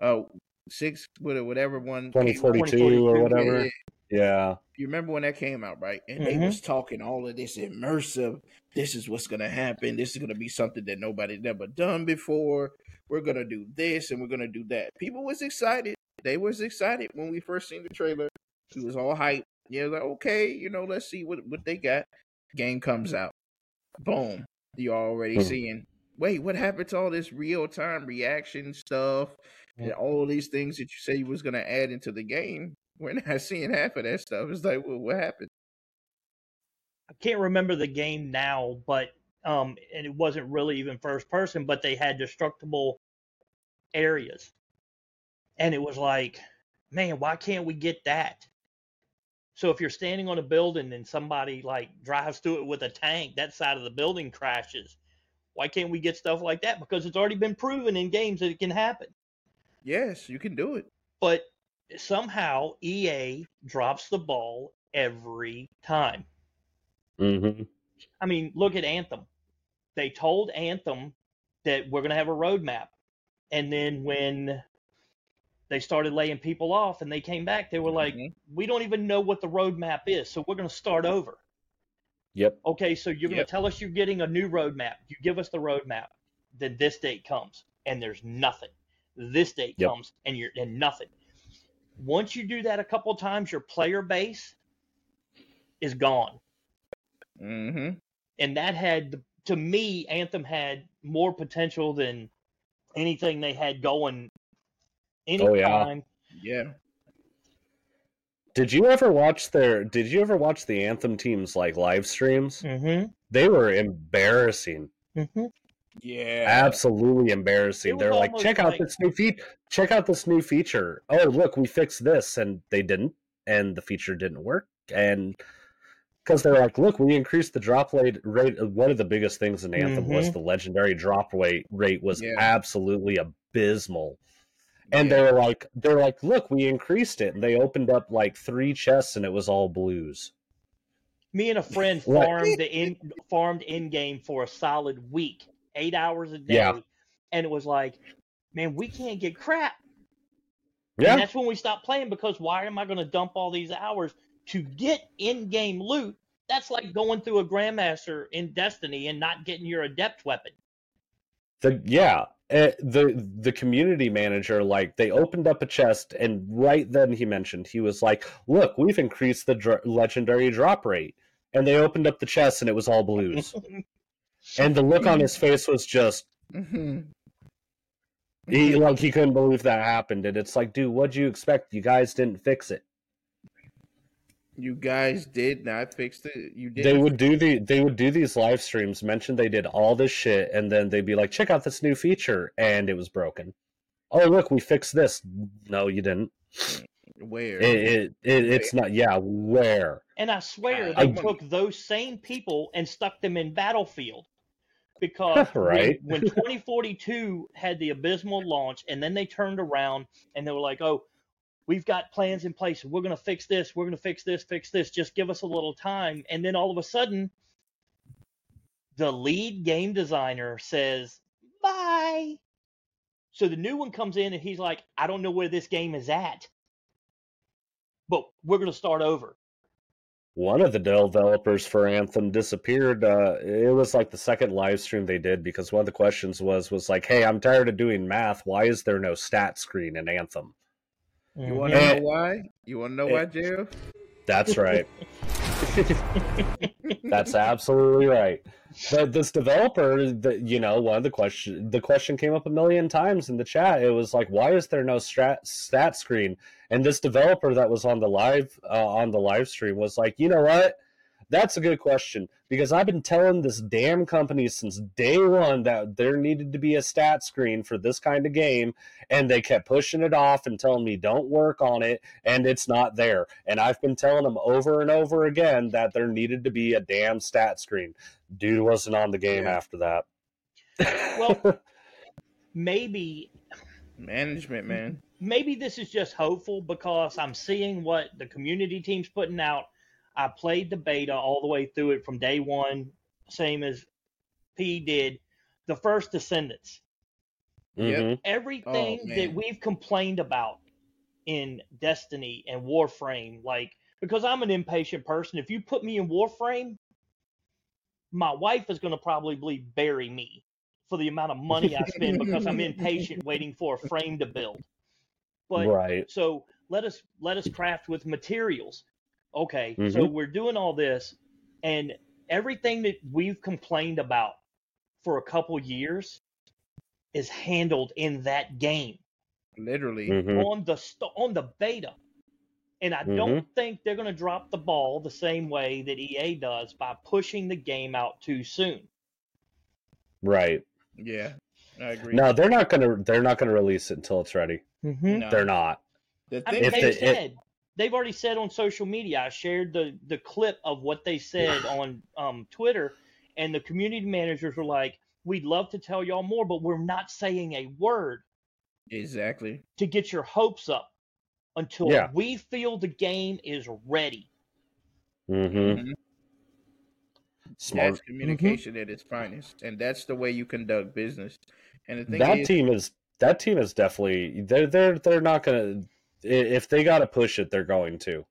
uh six whatever one came out? 2042 or whatever. Yeah, Yeah. you remember when that came out, right? And they Mhm. was talking all of this immersive. This is what's gonna happen. This is gonna be something that nobody's never done before. We're gonna do this and we're gonna do that. People was excited. They was excited when we first seen the trailer. It was all hype. Yeah, like okay, you know, let's see what what they got. Game comes out. Boom. You already Hmm. seeing. Wait, what happened to all this real time reaction stuff and all these things that you say you was gonna add into the game? We're not *laughs* seeing half of that stuff. It's like, well, what happened? I can't remember the game now, but um, and it wasn't really even first person, but they had destructible areas, and it was like, man, why can't we get that? So if you're standing on a building and somebody like drives through it with a tank, that side of the building crashes. Why can't we get stuff like that? Because it's already been proven in games that it can happen. Yes, you can do it. But somehow EA drops the ball every time. Mm-hmm. I mean, look at Anthem. They told Anthem that we're going to have a roadmap. And then when they started laying people off and they came back, they were like, Mhm. we don't even know what the roadmap is. So we're going to start over. Yep. Okay, so you're going to tell us you're getting a new roadmap. You give us the roadmap. Then this date comes and there's nothing. This date Yep. comes and you're and nothing. Once you do that a couple times, your player base is gone. Mm-hmm. and that had to me anthem had more potential than anything they had going Oh, yeah. anytime Yeah. Did you ever watch their? Did you ever watch the Anthem teams like live streams? mm-hmm, They were embarrassing. mm-hmm. Yeah. Absolutely embarrassing. They're like, almost check out this new feat. Check out this new feature. Oh, look, we fixed this, and they didn't, and the feature didn't work, and because they're like, look, we increased the drop rate. Rate. One of the biggest things in Anthem was Mhm. the legendary drop rate. Rate was Yeah. absolutely abysmal. Oh, and they're like, they're like, look, we increased it, and they opened up like three chests, and it was all blues. me and a friend *laughs* farmed the in farmed in game for a solid week eight hours a day. Yeah. and it was like man we can't get crap. Yeah, and that's when we stopped playing because why am i going to dump all these hours to get in-game loot? That's like going through a grandmaster in destiny and not getting your adept weapon. The yeah, the the community manager like they opened up a chest and right then he mentioned he was like, "Look, we've increased the dr- legendary drop rate." And they opened up the chest and it was all blues. *laughs* and the look on his face was just mm-hmm. he like he couldn't believe that happened and it's like, "Dude, what'd you expect? You guys didn't fix it." You guys did not fix it. You did. They would do the they would do these live streams, mention they did all this shit and then they'd be like, "Check out this new feature." And it was broken. Oh, look, we fixed this. No, you didn't. Where? It, it, it it's not. Yeah, where? And I swear I- they took those same people and stuck them in Battlefield. *laughs* Because Right. when, when 2042 had the abysmal launch, and then they turned around and they were like, oh, we've got plans in place. We're going to fix this. We're going to fix this, fix this. Just give us a little time. And then all of a sudden, the lead game designer says, bye. So the new one comes in and he's like, I don't know where this game is at, but we're going to start over. One of the developers for Anthem disappeared. Uh, it was like the second live stream they did because one of the questions was was like, "Hey, I'm tired of doing math. Why is there no stat screen in Anthem?" You want to Eh. know why? You want to know why, Jeff? That's right. *laughs* That's absolutely right. But this developer, that you know, one of the question the question came up a million times in the chat. It was like, why is there no strat, stat screen? And this developer that was on the live uh, on the live stream was like, you know what? That's a good question because I've been telling this damn company since day one that there needed to be a stat screen for this kind of game, and they kept pushing it off and telling me don't work on it, and it's not there. And I've been telling them over and over again that there needed to be a damn stat screen. Dude wasn't on the game Yeah. after that. Well- *laughs* Maybe Management, man. maybe this is just hopeful because I'm seeing what the community team's putting out. I played the beta all the way through it from day one, same as P did. The first Descendants. Yep. Mhm. Everything Oh, that we've complained about in Destiny and Warframe, like because I'm an impatient person. If you put me in Warframe, my wife is going to probably bury me for the amount of money I spend because I'm impatient waiting for a frame to build. But right. so let us let us craft with materials. Okay, so Mhm. we're doing all this, and everything that we've complained about for a couple years is handled in that game Literally. Mhm. on the st- on the beta. And I Mhm. don't think they're going to drop the ball the same way that EA does by pushing the game out too soon. Right. Yeah, I agree. No, they're not gonna. They're not gonna release it until it's ready. Mm-hmm. No. They're not. The I thing mean, If they they- it- said they've already said on social media. I shared the the clip of what they said on um, Twitter, and the community managers were like, "We'd love to tell y'all more, but we're not saying a word exactly. to get your hopes up until Yeah. we feel the game is ready." Mm-hmm. Mhm. Smart. That's communication at its finest, and that's the way you conduct business. And the thing That is, team is. That team is definitely. They're. They're. They're not gonna. I- If they gotta push it, they're going to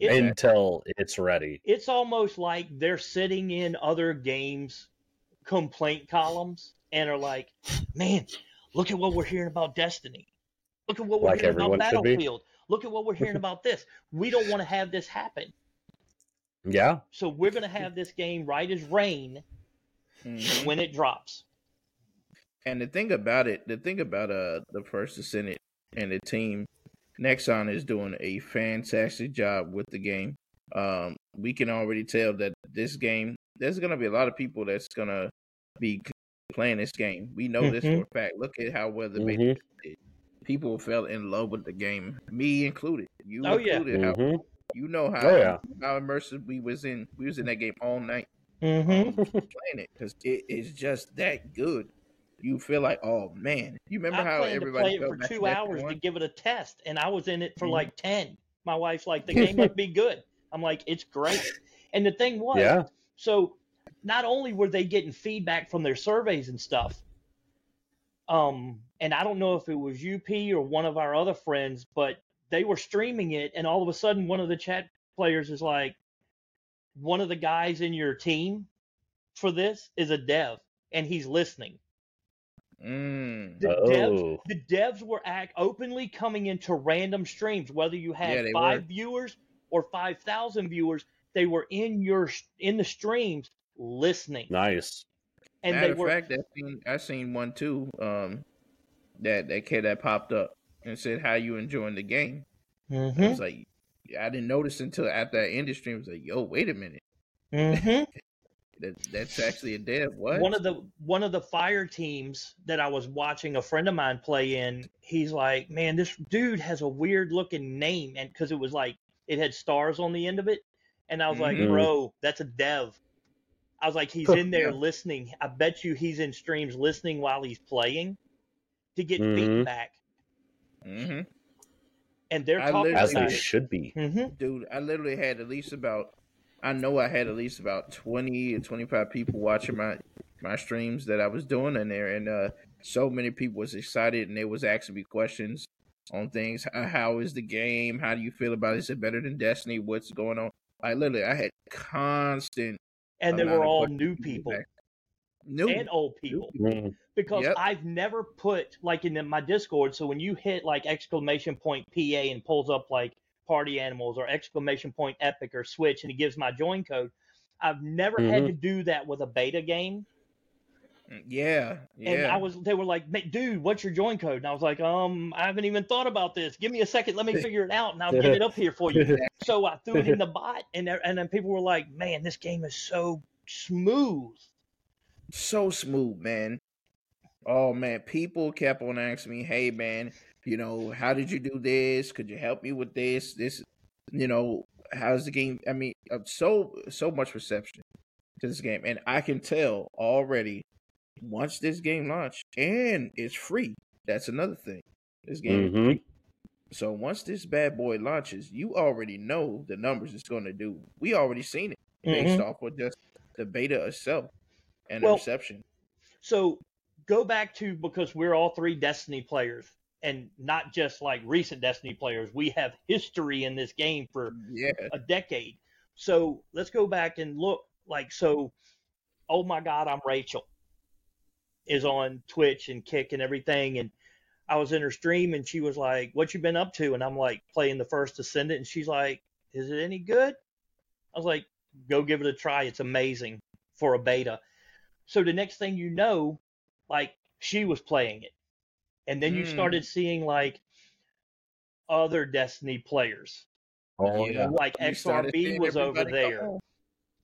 It- until it's ready. it's almost like they're sitting in other games complaint columns and are like, "Man, look at what we're hearing about Destiny. Look at what we're Like hearing about everyone should. Battlefield. Look at what we're hearing about this. We don't want to have this happen, Yeah. so we're going to have this game right as rain Mhm. when it drops." And the thing about it, the thing about uh the first Senate and the team, Nexon is doing a fantastic job with the game. Um, we can already tell that this game, there's gonna be a lot of people that's gonna be playing this game. We know this Mhm. for a fact. Look at how well the Mhm. did. People fell in love with the game, me included. You Oh, yeah. included. How, Mhm. you know how Oh yeah. how immersive we was in. We was in that game all night Mm-hmm. um, playing it because it is just that good. You feel like, oh man, you remember I how planned to everybody play it for two hours to give it a test, and I was in it for Mhm. like ten. My wife's like, "The *laughs* game must be good." I'm like, "It's great." And the thing was, Yeah. So not only were they getting feedback from their surveys and stuff, um, and I don't know if it was UP or one of our other friends, but they were streaming it, and all of a sudden, one of the chat players is like, "One of the guys in your team for this is a dev, and he's listening." Mm. The devs, Oh. the devs were act openly coming into random streams, whether you had they five were. viewers or five thousand viewers. They were in your in the streams listening, Nice. and Matter they of were fact, I seen I seen one too. Um, that that kid that popped up and said, "How you enjoying the game?" I Mhm, was like, I didn't notice until after that end stream. I was like, "Yo, wait a minute, mhm. *laughs* that that's actually a dev." What? one of the one of the fire teams that I was watching a friend of mine play in, he's like, "Man, this dude has a weird looking name," and because it was like it had stars on the end of it, and I was like, Mhm. "Bro, that's a dev." I was like, "He's in there Yeah. listening. I bet you he's in streams listening while he's playing to get Mhm. feedback." hmm And they're I talking As they should be. hmm dude i literally had at least about i know i had at least about 20 or 25 people watching my my streams that i was doing in there and uh so many people was excited and they was asking me questions on things how, how is the game how do you feel about it is it better than destiny what's going on i literally i had constant And they were all new people feedback. new and old people. Because Yep. I've never put like in my Discord. So when you hit like exclamation point PA and pulls up like party animals or exclamation point epic or switch and it gives my join code, I've never had Mhm. to do that with a beta game. yeah yeah And I was, they were like, dude, what's your join code? And I was like, um, I haven't even thought about this. Give me a second. Let me *laughs* figure it out and I'll get it up here for you. *laughs* So I threw it in the bot and, there- and then people were like, man, this game is so smooth. so smooth, man. Oh man, people kept on asking me, "Hey man, you know, how did you do this? Could you help me with this? This, you know, how's the game? I mean, uh, so so much reception to this game, and I can tell already once this game launched and it's free. That's another thing. This game, is Mhm. free. so once this bad boy launches, you already know the numbers it's going to do. We already seen it based Mhm. off of just the beta itself and Well, the reception. So go back to because we're all three Destiny players and not just like recent Destiny players. We have history in this game for Yeah, a decade. So let's go back and look like so oh my god, I'm Rachel is on Twitch and Kick and everything and I was in her stream and she was like, "What you been up to?" And I'm like playing the first Ascendant and she's like, "Is it any good?" I was like, "Go give it a try. It's amazing for a beta." So the next thing you know, like she was playing it. And then you Mm. started seeing like other Destiny players Oh Yeah. yeah. Like You XRB was over there. on.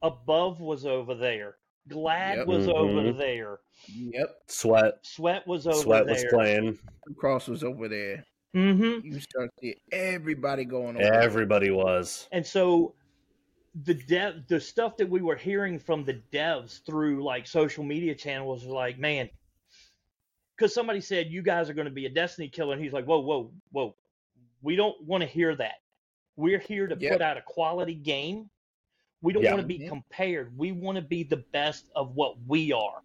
Above was over there. Glad Yep. was over Mhm. there. Yep. Sweat. Sweat was over Sweat was there. playing. Cross was over there. Mm-hmm. You start seeing everybody going over. there. Everybody was. And so the dev the stuff that we were hearing from the devs through like social media channels was like, man, because somebody said you guys are going to be a Destiny killer, and he's like, whoa, whoa, whoa, we don't want to hear that. We're here to Yep. put out a quality game. We don't Yeah. want to be compared. We want to be the best of what we are.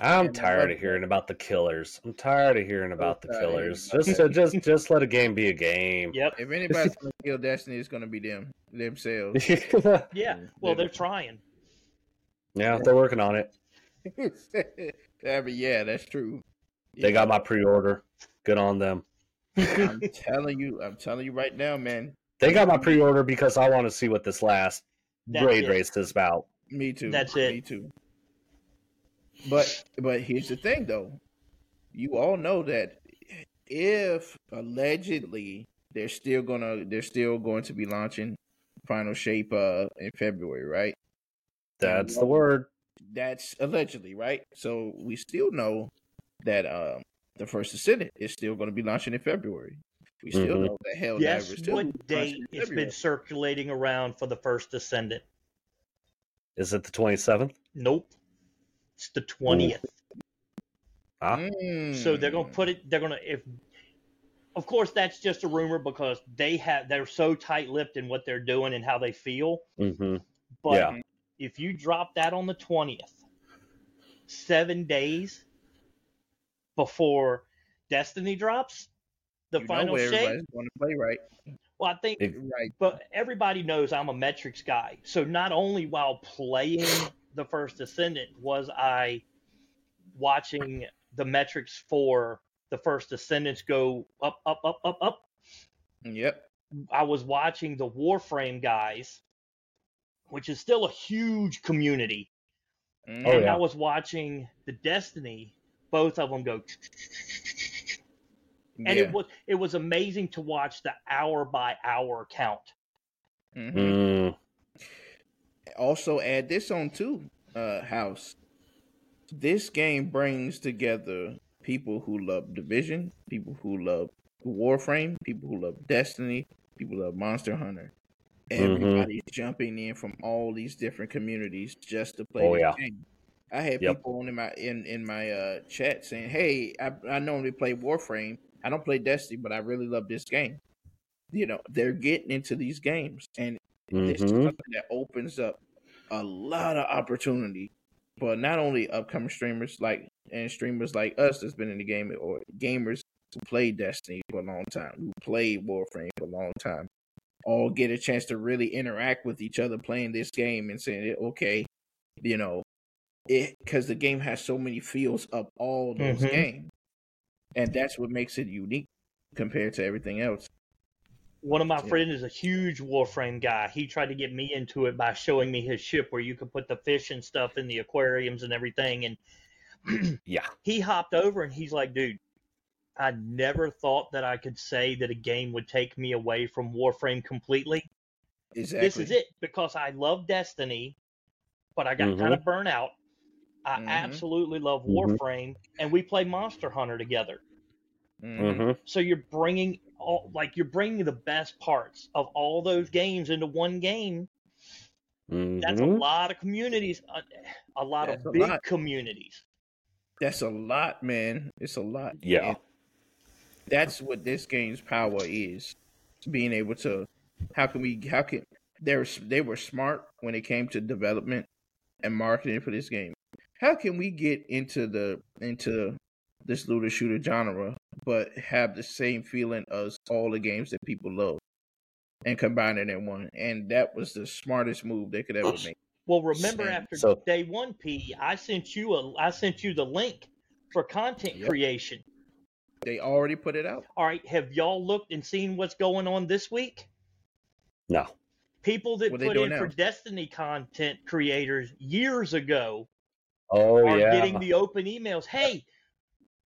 I'm And tired of hearing about the killers. I'm tired of hearing about the tired of hearing killers. Just that. Uh, just just let a game be a game. Yep. If *laughs* anybody's gonna kill Destiny, it's gonna be them themselves. *laughs* Yeah. Well, they're trying. yeah, they're working on it. *laughs* yeah, but yeah, that's true. They got my pre-order. Good on them. I'm *laughs* telling you, I'm telling you right now, man. They got my pre-order because I want to see what this last That's raid it. race is about. Me too. That's it. Me too. But but here's the thing though. You all know that if allegedly they're still gonna they're still going to be launching Final Shape uh in February, right? That's the word. That's allegedly, right? So we still know that um the first Ascendant is still gonna be launching in February. We still Mhm. know that Hell Guess is still what date it's been circulating around for the first Ascendant? Is it the 27th? Nope. It's the twentieth. Ah, So they're gonna put it. They're gonna if. Of course, that's just a rumor because they have they're so tight-lipped in what they're doing and how they feel. hmm But Yeah. if you drop that on the twentieth, seven days before Destiny drops, the You final where shape. everybody's gonna play right. Well, I think It- Right. but everybody knows I'm a metrics guy. So not only while playing the first Ascendant was I watching the metrics for the first Ascendants go up, up, up, up, up. Yep. I was watching the Warframe guys, which is still a huge community. Mhm. Oh, and yeah. I was watching the Destiny, both of them go. And Yeah. it was it was amazing to watch the hour by hour count. Mhm. Mm. also add this on too, uh, House. This game brings together people who love Division, people who love Warframe, people who love Destiny, people who love Monster Hunter. Mhm. Everybody's jumping in from all these different communities just to play Oh, this yeah. game. I had Yep. people in my in in my uh, chat saying, "Hey, I, I normally play Warframe. I don't play Destiny, but I really love this game." You know, they're getting into these games, and this is Mhm. something that opens up a lot of opportunity for not only upcoming streamers like and streamers like us that's been in the game or gamers who played Destiny for a long time, who played Warframe for a long time, all get a chance to really interact with each other playing this game and saying, okay, you know, it because the game has so many feels of all those Mhm. games, and that's what makes it unique compared to everything else. One of my Yeah. friends is a huge Warframe guy. He tried to get me into it by showing me his ship where you could put the fish and stuff in the aquariums and everything. And *clears throat* Yeah. he hopped over and he's like, dude, I never thought that I could say that a game would take me away from Warframe completely. Exactly. This is it because I love Destiny, but I got Mhm. kind of burnt out. I Mhm. absolutely love Mhm. Warframe, and we play Monster Hunter together. Mhm. hmm So you're bringing all like you're bringing the best parts of all those games into one game. That's a hmm lot of communities, a, a lot That's of big lot. communities. That's a lot, man. It's a lot. Yeah. And that's what this game's power is. Being able to how can we how can they were they were smart when it came to development and marketing for this game. How can we get into the into this looter shooter genre but have the same feeling as all the games that people love and combine it in one? And that was the smartest move they could ever make. Well, remember Same. after So- day one, P, I sent you a I sent you the link for content Yep. creation. They already put it out. All right, have y'all looked and seen what's going on this week? No. People that What put doing in for? Destiny content creators years ago Oh are yeah. getting the open emails. Hey,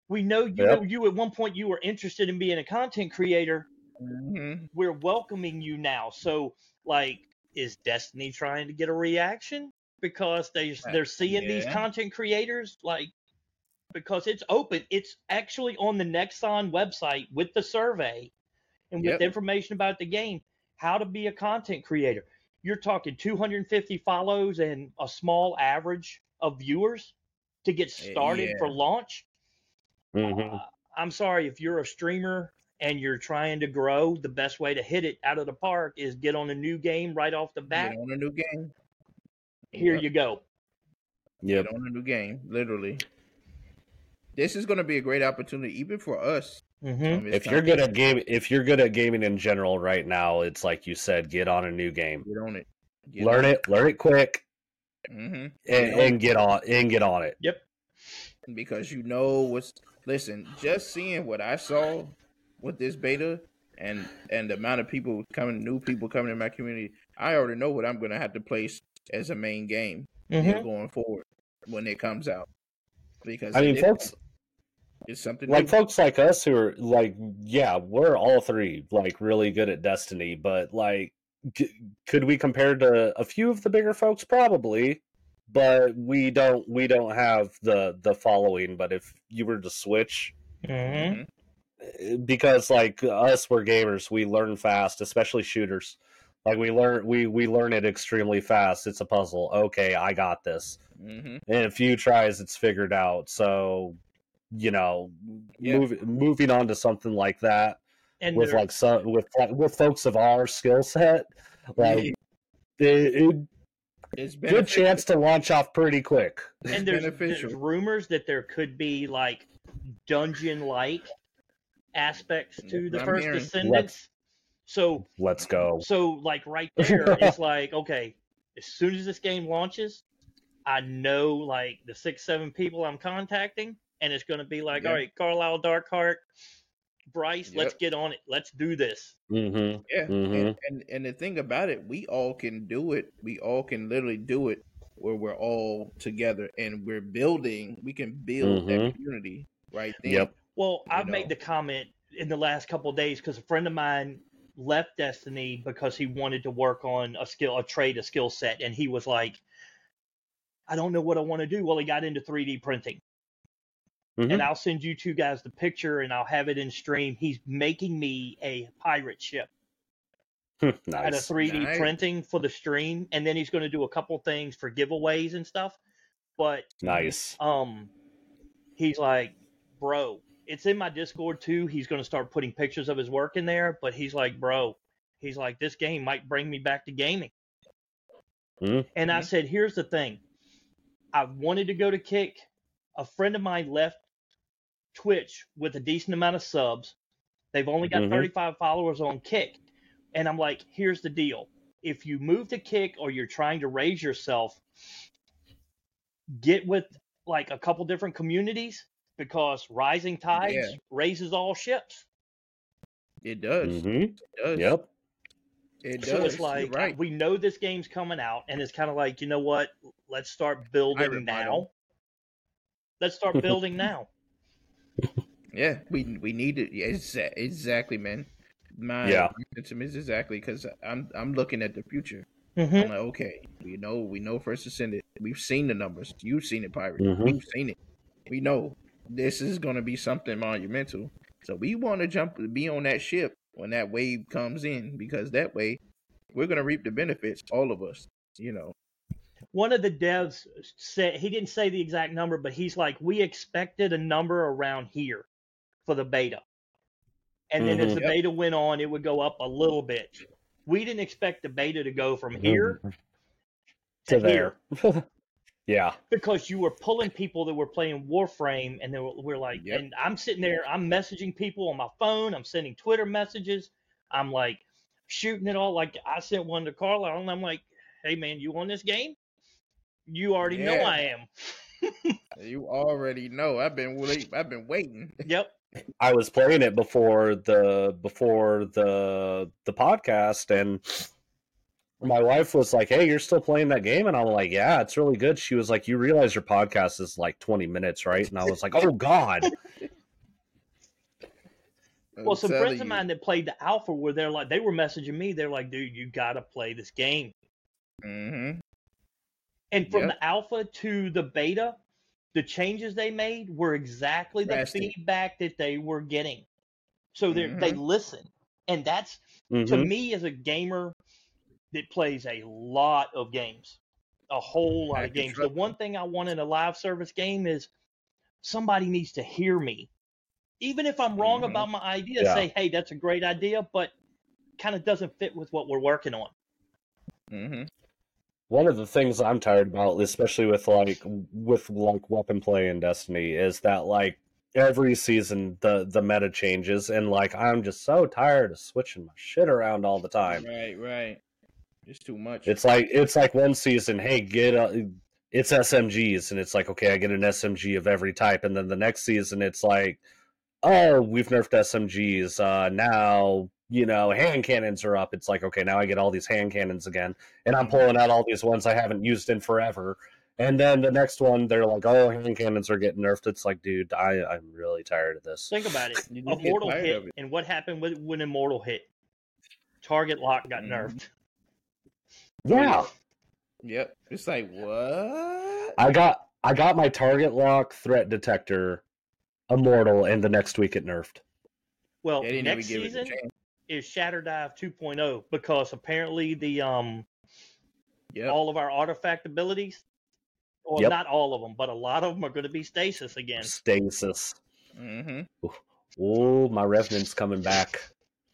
we know you Yep. you at one point you were interested in being a content creator. Mhm. we're welcoming you now. So, like, is Destiny trying to get a reaction because they they're seeing these content creators like because it's open. It's actually on the Nexon website with the survey and with Yep. information about the game, how to be a content creator. You're talking 250 follows and a small average of viewers to get Eh, started for yeah. launch. Mhm. Uh, I'm sorry if you're a streamer and you're trying to grow. The best way to hit it out of the park is get on a new game right off the bat. Get on a new game. Here Yep. you go. Yep. Get on a new game. Literally. This is going to be a great opportunity, even for us. Mm-hmm. Um, If you're good at game, if you're good at gaming in general right now, it's like you said, get on a new game, get on it, get learn it, learn it quick, hmm and, and get on and get on it. Yep. because you know what's. Listen, just seeing what I saw with this beta and and the amount of people coming, new people coming in my community, I already know what I'm going to have to place as a main game Mm-hmm. going forward when it comes out. Because I mean, it- folks, it's something like new. folks like us who are like, yeah, we're all three like really good at Destiny, but like, c- could we compare to a few of the bigger folks? Probably, but we don't. We don't have the the following. But if you were to switch, Mm-hmm. Mhm. eh, because like us, we're gamers. We learn fast, especially shooters. Like we learn, we we learn it extremely fast. It's a puzzle. Okay, I got this. Mhm. in a few tries it's figured out so you know Yeah. move, moving on to something like that And with like some with like, with folks of our skill set like it, it, It's good chance to launch off pretty quick and there's, there's rumors that there could be like dungeon like aspects to the I'm first hearing. descendants. So let's go so like right *laughs* there it's like okay as soon as this game launches i know like the six seven people i'm contacting and it's going to be like Yeah. all right carlisle darkheart bryce let's get on it let's do this mm-hmm. Yeah, Mhm. and, and and the thing about it, we all can do it. We all can literally do it where we're all together and we're building. We can build that Mhm. community right there. Yep. well You i've know. made the comment in the last couple of days because a friend of mine left destiny because he wanted to work on a skill a trade a skill set and he was like i don't know what i want to do well he got into 3d printing Mhm. and I'll send you two guys the picture and I'll have it in stream. He's making me a pirate ship *laughs* at a nice 3D Nice. printing for the stream, and then he's going to do a couple things for giveaways and stuff. But nice um, he's like, bro, it's in my Discord too. He's going to start putting pictures of his work in there. But he's like, bro, he's like, this game might bring me back to gaming. Mhm. And I said, here's the thing. I wanted to go to Kick. A friend of mine left Twitch with a decent amount of subs. They've only got Mhm. 35 followers on Kick. And I'm like, here's the deal. If you move to Kick or you're trying to raise yourself, get with like a couple different communities because rising tides Yeah. raises all ships. It does. Mm-hmm. It does. yep It does. So it's like right. we know this game's coming out, and it's kind of like you know what? Let's start building now. Let's start *laughs* building now. Yeah, we we need it. Yeah, exa- exactly, man. My Yeah. sentiment is exactly because I'm I'm looking at the future. Mm-hmm. I'm like, okay, we know we know first ascended. We've seen the numbers. You've seen it, pirate. Mhm. We've seen it. We know this is going to be something monumental. So we want to jump, be on that ship when that wave comes in, because that way we're going to reap the benefits, all of us. You know, One of the devs said he didn't say the exact number, but he's like, we expected a number around here for the beta, and then as Mhm. the Yep. beta went on, it would go up a little bit. We didn't expect the beta to go from here to to here. *laughs* yeah because you were pulling people that were playing Warframe, and they were, we're like, Yep. and I'm sitting there, I'm messaging people on my phone, I'm sending Twitter messages, I'm like shooting it all. Like I sent one to Carlisle, and I'm like, hey man, you on this game? You already know I am. *laughs* you already know. I've been wait, I've been waiting. Yep. I was playing it before the before the the podcast and my wife was like, "Hey, you're still playing that game?" And I'm like, "Yeah, it's really good." She was like, "You realize your podcast is like 20 minutes, right?" And I was like, "Oh god." *laughs* Well, some telling friends of mine that played the alpha were there like they were messaging me. They're like, dude, you gotta play this game. Mhm. And from Yep. the alpha to the beta, the changes they made were exactly the Drastic. feedback that they were getting. So they they Mm-hmm. listen, and that's to Mhm. me as a gamer that plays a lot of games, a whole lot I of games. The one thing I want in a live service game is somebody needs to hear me, even if I'm wrong Mhm. about my idea. Yeah. Say, hey, that's a great idea, but kind of doesn't fit with what we're working on. One of the things I'm tired about, especially with like with like weapon play in Destiny, is that like every season the the meta changes, and like I'm just so tired of switching my shit around all the time. Right, right. It's too much. It's like it's like one season, hey, get a, it's SMGs, and it's like okay, I get an SMG of every type, and then the next season it's like, oh, we've nerfed SMGs. Uh, now you know hand cannons are up. It's like okay, now I get all these hand cannons again, and I'm pulling out all these ones I haven't used in forever. And then the next one, they're like, "Oh, hand cannons are getting nerfed." It's like, dude, I I'm really tired of this. Think about it. *laughs* You just get Immortal hit, it. and what happened with, when Immortal hit? Target lock got Mhm. nerfed. Yeah, Yep. It's like what? I got I got my target lock threat detector, immortal, and the next week it nerfed. Well, They didn't even next give it a season chance. Is Shatter Dive 2.0 because apparently the um Yep. all of our artifact abilities, well, Yep. not all of them, but a lot of them are going to be stasis again. Stasis. Mhm. Oh, my revenant's coming back.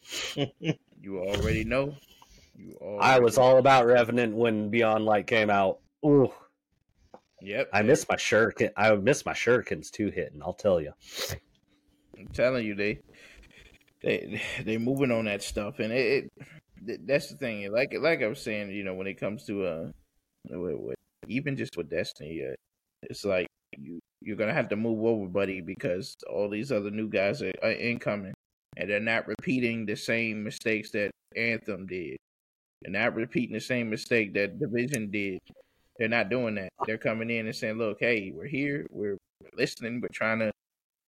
*laughs* You already know. You already I was know. all about Revenant when Beyond Light came out. Ooh, Yep. I miss my shuriken. I miss my shurikens too hitting. I'll tell you. I'm telling you, they they they moving on that stuff, and it, it that's the thing. Like like I was saying, you know, when it comes to uh, even just with Destiny, uh, it's like you you're gonna have to move over, buddy, because all these other new guys are, are incoming, and they're not repeating the same mistakes that Anthem did. They're not repeating the same mistake that Division did. They're not doing that. They're coming in and saying, "Look, hey, we're here. We're listening. We're trying to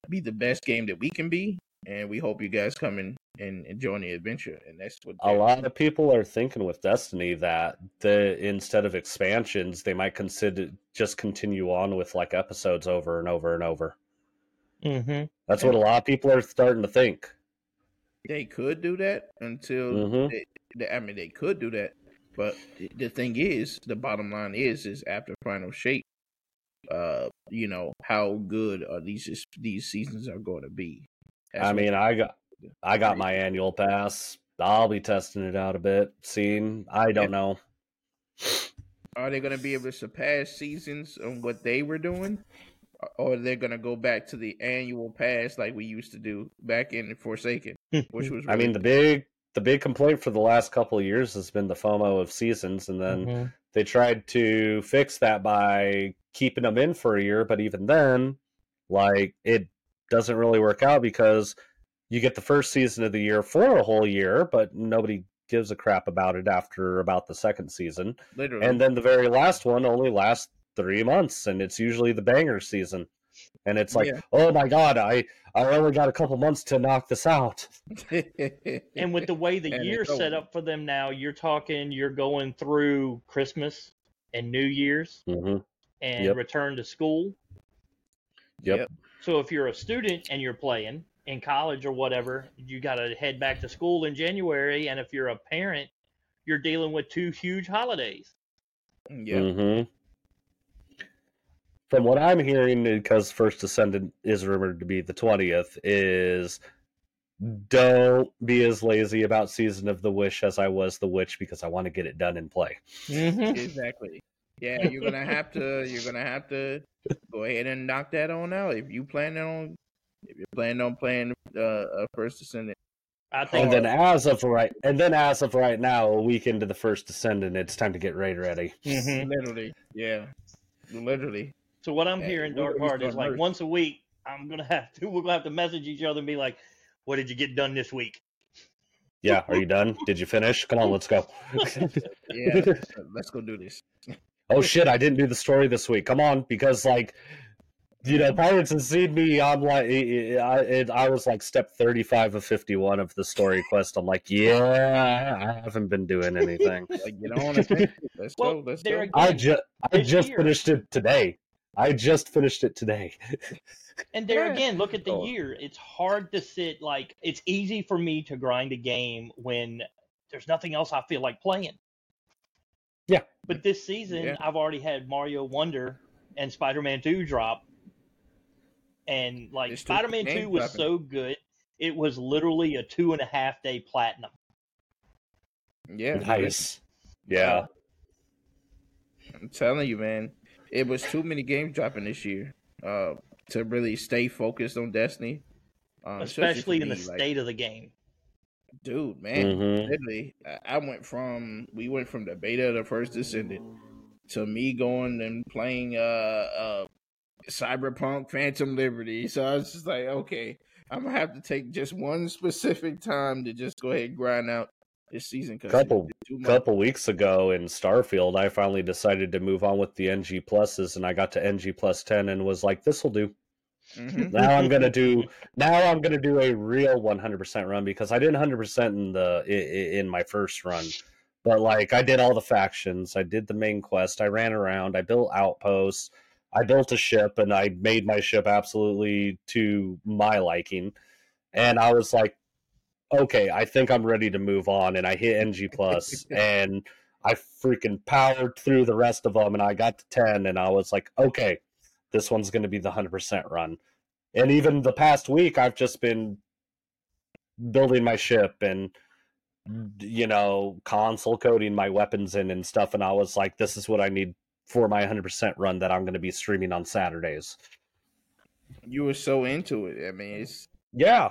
be the best game that we can be, and we hope you guys come in and, and join the adventure." And that's what A they're- lot of people are thinking with Destiny that the instead of expansions, they might consider just continue on with like episodes over and over and over. Mm-hmm. That's what a lot of people are starting to think. they could do that until Mhm. they, they- I mean they could do that, but the- the thing is, the bottom line is, is after final shape, uh, you know how good are these these seasons are going to be. That's I mean, I got I got my annual pass. I'll be testing it out a bit, seeing. I don't know. are they going to be able to surpass seasons on what they were doing, or are they going to go back to the annual pass like we used to do back in Forsaken, which was I mean, the big the big complaint for the last couple of years has been the FOMO of seasons, and then Mm-hmm. they tried to fix that by keeping them in for a year. But even then, like it doesn't really work out because you get the first season of the year for a whole year, but nobody gives a crap about it after about the second season. literally, And then the very last one only lasts three months, and it's usually the banger season. And it's like, Yeah. oh my god, I I only got a couple months to knock this out. *laughs* And with the way the And year's set up for them now, you're talking you're going through Christmas and New Year's Mm-hmm. and Yep. return to school. Yep. Yep. So if you're a student and you're playing in college or whatever, you got to head back to school in January. And if you're a parent, you're dealing with two huge holidays. yeah, hmm From what I'm hearing, because First Descendant is rumored to be the twentieth, is don't be as lazy about Season of the Wish as I was the Witch because I want to get it done and play. Mm-hmm. exactly. Yeah, you're gonna have to. You're gonna have to go ahead and knock that on out if you plan on. If you're planning on playing uh, uh First Descendant, I think And then as of right, and then as of right now, a week into the First Descendant, it's time to get raid ready. Mhm. literally, yeah, literally. So what I'm Yeah, hearing, we're Dark always Heart, is like merch. once a week. I'm gonna have to. *laughs* We're gonna have to message each other and be like, "What did you get done this week?" Yeah, are you done? Did you finish? Come on, let's go. *laughs* Yeah, let's, let's go do this. *laughs* oh shit, I didn't do the story this week. Come on, because like you know, Pirates has seen me. I'm like, I, I was like step 35 of 51 of the story quest. I'm like, yeah, I haven't been doing anything. *laughs* like, get on it. Let's *laughs* Well, go. Let's go. again- I just, I just year. finished it today. I just finished it today. *laughs* And there again, look at the Oh. year. It's hard to sit like it's easy for me to grind a game when there's nothing else I feel like playing. Yeah. But this season, Yeah. I've already had Mario Wonder and Spider-Man 2 drop, and like Spider-Man 2 was dropping. so good, it was literally a two and a half day platinum. Yeah. Nice. Yeah. I'm telling you, man. It was too many games dropping this year uh, to really stay focused on Destiny. Uh, especially for in the me, like, state of the game. Dude, man. Mhm. Literally, I- went from we went from the beta of the first Descendant to me going and playing uh uh Cyberpunk Phantom Liberty. So I was just like, okay, I'm gonna have to take just one specific time to just go ahead and grind out this season. Couple- it's too much. couple weeks ago in Starfield, I finally decided to move on with the NG pluses, and I got to NG plus ten and was like, "This will do." Mhm. Now I'm gonna *laughs* do. Now I'm gonna do a real 100% run because I did 100% in the in my first run, but like I did all the factions, I did the main quest, I ran around, I built outposts, I built a ship, and I made my ship absolutely to my liking, and I was like, okay, I think I'm ready to move on, and I hit NG plus, *laughs* and I freaking powered through the rest of them, and I got to 10, and I was like, okay, this one's going to be the 100% run. And even the past week, I've just been building my ship and, you know, console coding my weapons in and stuff. And I was like, this is what I need for my 100% run that I'm going to be streaming on Saturdays. You were so into it. I mean, it's Yeah.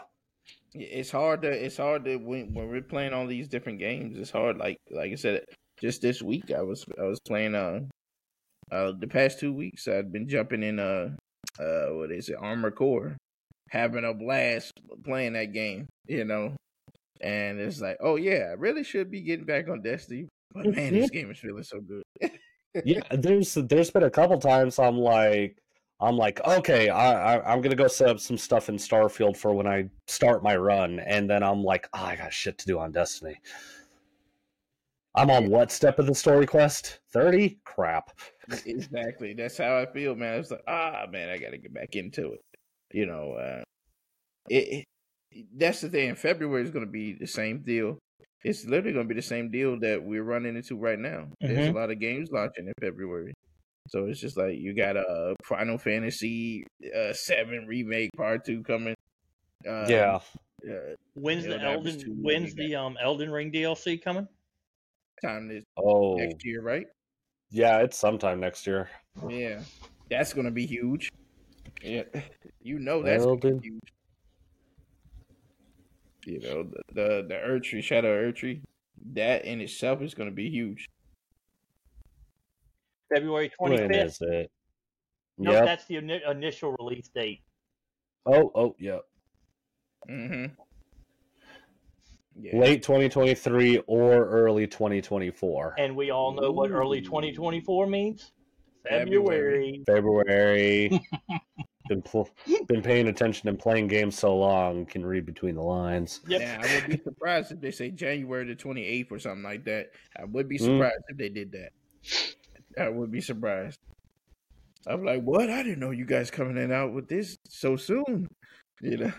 it's hard to it's hard to when when we're playing all these different games. It's hard. Like like I said, just this week I was I was playing uh uh the past two weeks I've been jumping in uh uh what is it Armored Core, having a blast playing that game. You know, and it's like oh yeah, I really should be getting back on Destiny. But man, this game is feeling so good. yeah there's there's been a couple times i'm like i'm like okay I, I i'm gonna go set up some stuff in starfield for when i start my run and then i'm like oh, i got shit to do on destiny i'm on what step of the story quest 30 crap exactly. That's how I feel, man. It's like, ah, man, I got to get back into it. You know, uh, it, it. That's the thing. February is going to be the same deal. It's literally going to be the same deal that we're running into right now. There's a lot of games launching in February, so it's just like you got a uh, Final Fantasy uh, Seven remake Part Two coming. Uh, yeah uh, When's the that Elden when's the um Elden Ring DLC coming? Time this oh next year, right? yeah it's sometime next year Yeah, that's going to be huge. Yeah, *laughs* you know that's gonna be huge. You know the the, the Erdtree, Shadow Erdtree, that in itself is going to be huge. February twenty when it No, yep that's the initial release date. oh oh yeah. Mm-hmm. Yeah. late 2023 or early 2024 And we all know what early 2024 means. February. February. February. *laughs* been pl- been paying attention and playing games so long, can read between the lines. Yep. Now, I would be surprised if they say January the 28th or something like that. I would be Mm. surprised if they did that. I would be surprised. I'm like, what? I didn't know you guys coming in out with this so soon. You know.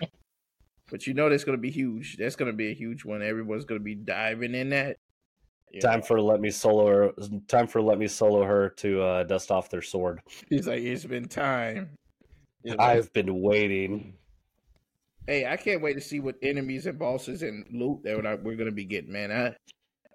But you know that's gonna be huge. That's gonna be a huge one. Everyone's gonna be diving in that. You Time for let me solo her. Time for let me solo her to uh, dust off their sword. He's like, it's been time. You know? I've been waiting. Hey, I can't wait to see what enemies and bosses and loot that we're we're gonna be getting, man. I,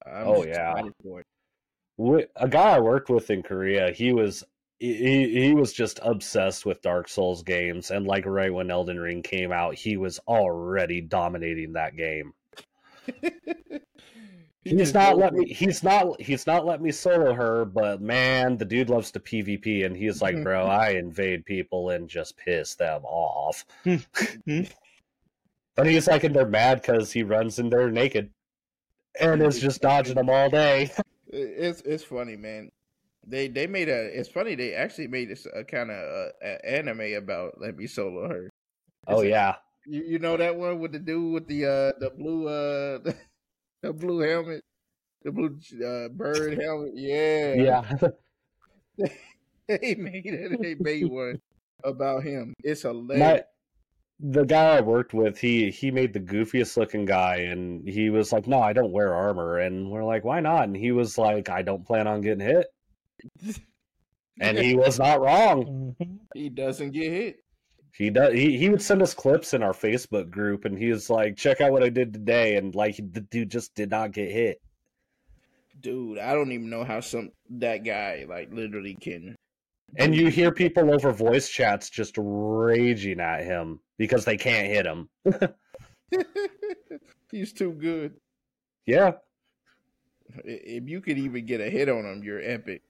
I'm Oh, just yeah. excited for it. A guy I worked with in Korea, he was he, he was just obsessed with Dark Souls games, and like right when Elden Ring came out, he was already dominating that game. *laughs* He He's not let me. He's not. He's not let me solo her. But man, the dude loves to PvP, and he's like, bro, *laughs* I invade people and just piss them off. *laughs* and he's like, and they're mad because he runs in there naked, and is just dodging them all day. It's it's funny, man. They they made a. It's funny. They actually made this a kind of uh, a anime about Let Me Solo Her. Oh It's a- yeah, You, you know that one with the dude with the uh the blue uh *laughs* the blue helmet, the blue uh, bird *laughs* helmet. Yeah, yeah. *laughs* They made it. They made one about him. It's hilarious. My, the guy I worked with, he he made the goofiest looking guy, and he was like, "No, I don't wear armor," and we're like, "Why not?" And he was like, "I don't plan on getting hit," *laughs* and he *laughs* was not wrong. Mhm. he doesn't get hit. He does. He, he would send us clips in our Facebook group, and he was like, "Check out what I did today," and like the dude just did not get hit. Dude, I don't even know how some that guy like literally can. And you hear people over voice chats just raging at him because they can't hit him. *laughs* He's too good. Yeah, If you could even get a hit on him, you're epic.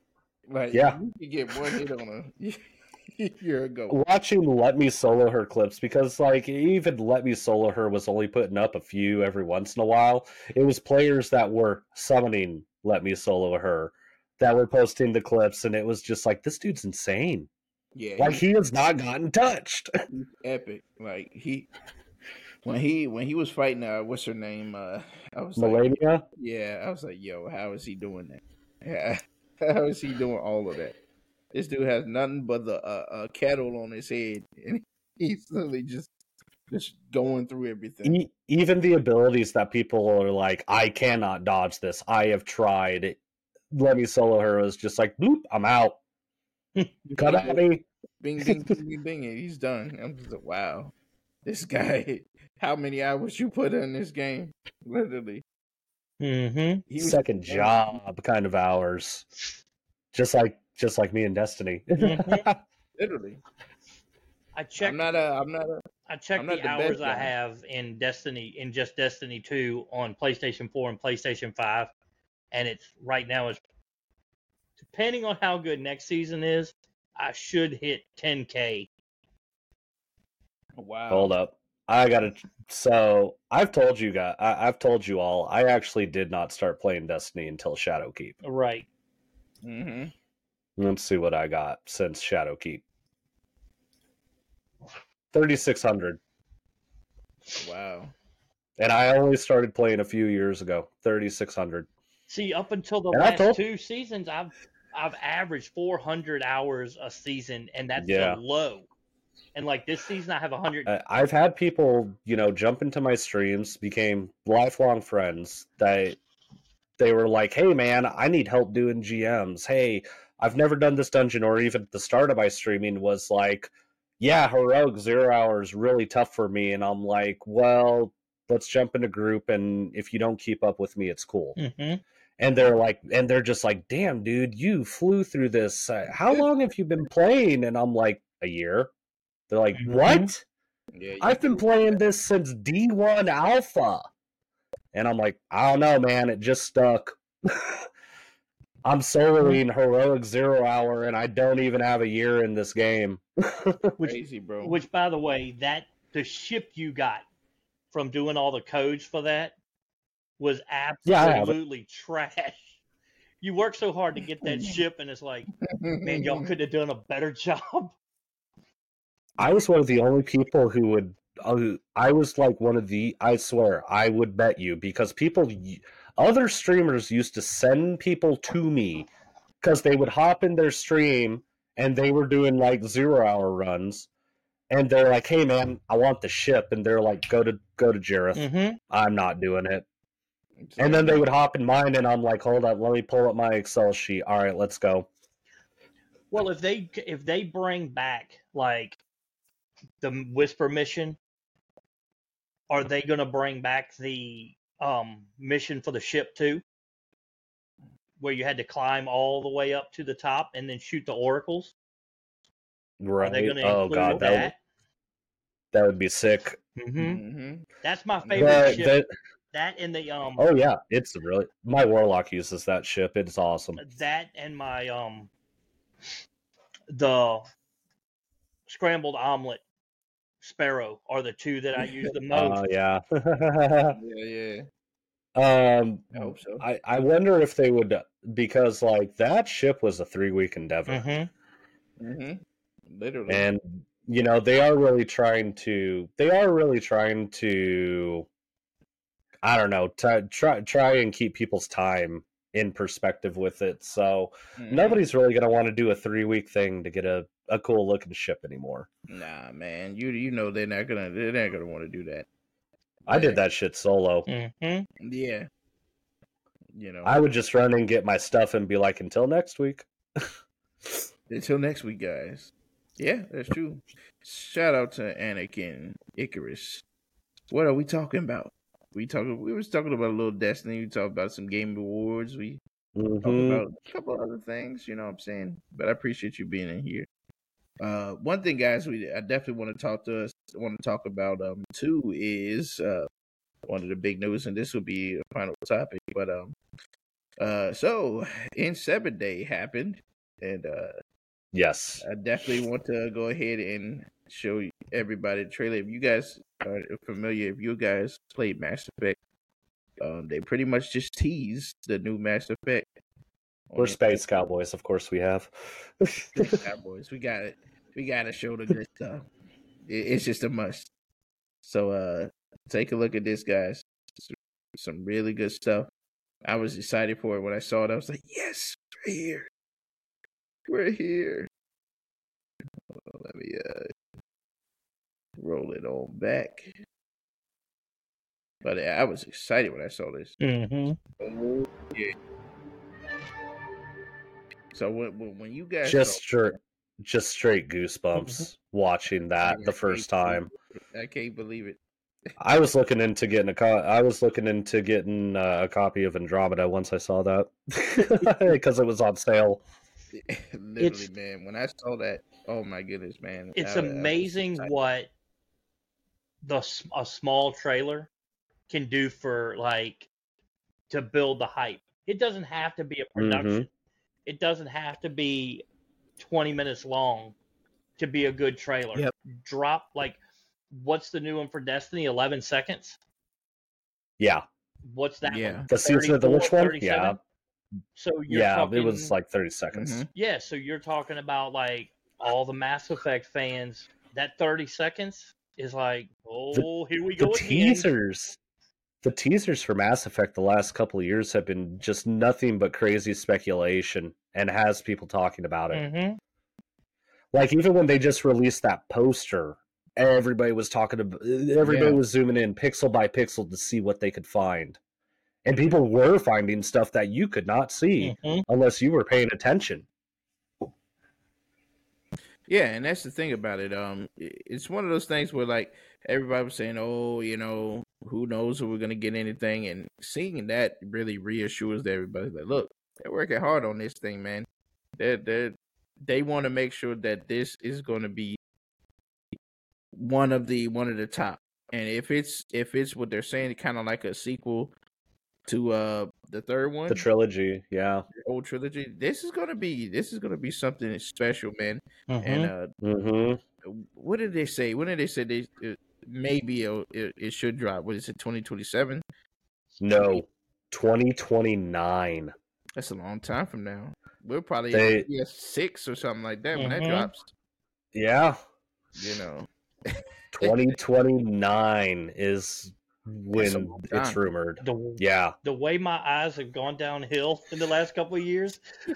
Like, Yeah. you could get one hit on a *laughs* year ago. watching Let Me Solo Her clips because, like, even Let Me Solo Her was only putting up a few every once in a while. It was players that were summoning Let Me Solo Her that were posting the clips, and it was just like, this dude's insane. Yeah, Like, he- he has not gotten touched. *laughs* epic. Like he, when he when he was fighting, uh, what's her name? Uh, I was like, yeah, I was like, yo, how is he doing that? Yeah, *laughs* how is he doing all of that? This dude has nothing but the uh, uh, kettle on his head, *laughs* and he's literally just just going through everything. E- even the abilities that people are like, I cannot dodge this. I have tried. Let Me Solo Her is just like, bloop, I'm out. *laughs* Cut at me. Bing, bing, bing, bing, bing, he's done. I'm just like, wow, this guy. How many hours you put in this game? Literally, Mhm. he was Second job kind of hours. Just like just like me and Destiny. Mhm. *laughs* Literally, I I'm not a. I'm not a. I checked I'm the the hours I have in Destiny in just Destiny 2 on PlayStation 4 and PlayStation 5 and it's right now is depending on how good next season is, I should hit 10k. Wow. Hold up. I gotta. So I've told you guys. I, I've told you all. I actually did not start playing Destiny until Shadowkeep. Right. Mm-hmm. Let's see what I got since Shadowkeep. Thirty six hundred, Wow. and I only started playing a few years ago. Thirty six hundred. See, up until the And last told- two seasons I've I've averaged 400 hours a season and that's Yeah. the low. And like this season I have 100 I- I've had people, you know, jump into my streams, became lifelong friends. That they were like, "Hey, man, I need help doing GMs. Hey, I've never done this dungeon." Or even at the start of my streaming was like, "Yeah, heroic zero hour is really tough for me," and I'm like, "Well, let's jump in a group, and if you don't keep up with me, it's cool." Mhm. And they're like, and they're just like, "Damn, dude, you flew through this. How long have you been playing?" And I'm like, "A year." They're like, Mhm. "What?" Yeah. I've been playing this since D1 Alpha. And I'm like, I don't know, man. It just stuck. *laughs* I'm soloing Heroic Zero Hour, and I don't even have a year in this game. *laughs* which crazy, bro. Which, by the way, that the ship you got from doing all the codes for that was Yeah, I have it. absolutely trash. You worked so hard to get that *laughs* ship, and it's like, man, y'all could have done a better job. I was one of the only people who would. Uh, I was like one of the. I swear, I would bet you because people, other streamers used to send people to me because they would hop in their stream and they were doing like zero hour runs, and they're like, "Hey, man, I want the ship," and they're like, "Go to go to Jareth. Mm-hmm. I'm not doing it." And then they would hop in mine, and I'm like, "Hold up, let me pull up my Excel sheet. All right, let's go." Well, if they if they bring back like the Whisper mission, are they going to bring back the um mission for the ship too? Where you had to climb all the way up to the top and then shoot the oracles? Are Right? they going to Oh include god, that would, that? that would be sick. hmm Mm-hmm. That's my favorite The- ship. the- that and the um Oh yeah, it's really my warlock uses that ship. It's awesome. that and my um the scrambled omelet sparrow are the two that I use the *laughs* most. Uh, yeah. Yeah, *laughs* yeah. Um, I hope so. I, I wonder if they would because like that ship was a three week endeavor, Mm-hmm. Mm-hmm. Literally. and you know they are really trying to they are really trying to I don't know try try try and keep people's time in perspective with it. So Mhm. nobody's really gonna want to do a three week thing to get a, a cool looking ship anymore. Nah, man. You you know they're not gonna they're not gonna want to do that. I did that shit solo. Mm-hmm. Yeah. You know. I would just run and get my stuff and be like, until next week. *laughs* Until next week, guys. Yeah, that's true. Shout out to Anakin Icarus. What are we talking about? We talking. We was talking about a little Destiny. We talked about some game awards. We talked Mhm. about a couple other things. You know what I'm saying? But I appreciate you being in here. Uh, one thing, guys, we I definitely want to talk to us. Want to talk about um too is uh one of the big news, and this will be a final topic. But um, uh, so N7 day happened, and uh. Yes. I definitely want to go ahead and show everybody the trailer. If you guys are familiar, if you guys played Mass Effect, um, they pretty much just teased the new Mass Effect. We're space cowboys, of course we have. *laughs* Cowboys. We got it. We got to show the good stuff. It, it's just a must. So, uh, take a look at this, guys. Some- really good stuff. I was excited for it when I saw it. I was like, "Yes, we're here. We're here." Let me uh roll it on back. But I was excited when I saw this. Mm-hmm. So when when, when you guys just saw- straight, just straight goosebumps watching that I the first time. it. I can't believe it. I was looking into getting a co- I was looking into getting uh, a copy of Andromeda once I saw that *laughs* because it was on sale. *laughs* Literally, It's- man. When I saw that, oh my goodness, man! It's I- I amazing excited. what the s- a small trailer can do for like to build the hype. It doesn't have to be a production. It doesn't have to be 20 minutes long to be a good trailer. Yep. Drop like what's the new one for Destiny? 11 seconds. Yeah, What's that Yeah. one? the season of the 34, which one? 37? Yeah, So you're yeah, talking, it was like thirty seconds. Mhm. Yeah, so you're talking about like all the Mass Effect fans. That 30 seconds is like, oh, here we The go again. teasers, the teasers for Mass Effect the last couple of years have been just nothing but crazy speculation and has people talking about it. hmm Like even when they just released that poster, everybody was talking about everybody Yeah. was zooming in pixel by pixel to see what they could find. And people were finding stuff that you could not see hmm unless you were paying attention. Yeah, and that's the thing about it. Um, it's one of those things where like everybody was saying, "Oh, you know, who knows if we're gonna get anything," and seeing that really reassures everybody that look, they're working hard on this thing, man. They they they want to make sure that this is to be one of the one of the top. And if it's if it's what they're saying, kind of like a sequel to uh the third one, The trilogy, yeah. the old trilogy, this is gonna be this is gonna be something special, man. Mm-hmm. And uh hmm what did they say? When did they say they it, maybe it'll- it, it should drop? What is it? Twenty twenty seven? No, 2029. That's a long time from now. We're probably They- at PS six or something like that when that Mhm. drops. Yeah, You know, *laughs* 2029 is That's a when long it's rumored. the Yeah. the way my eyes have gone downhill in the last couple of years, *laughs*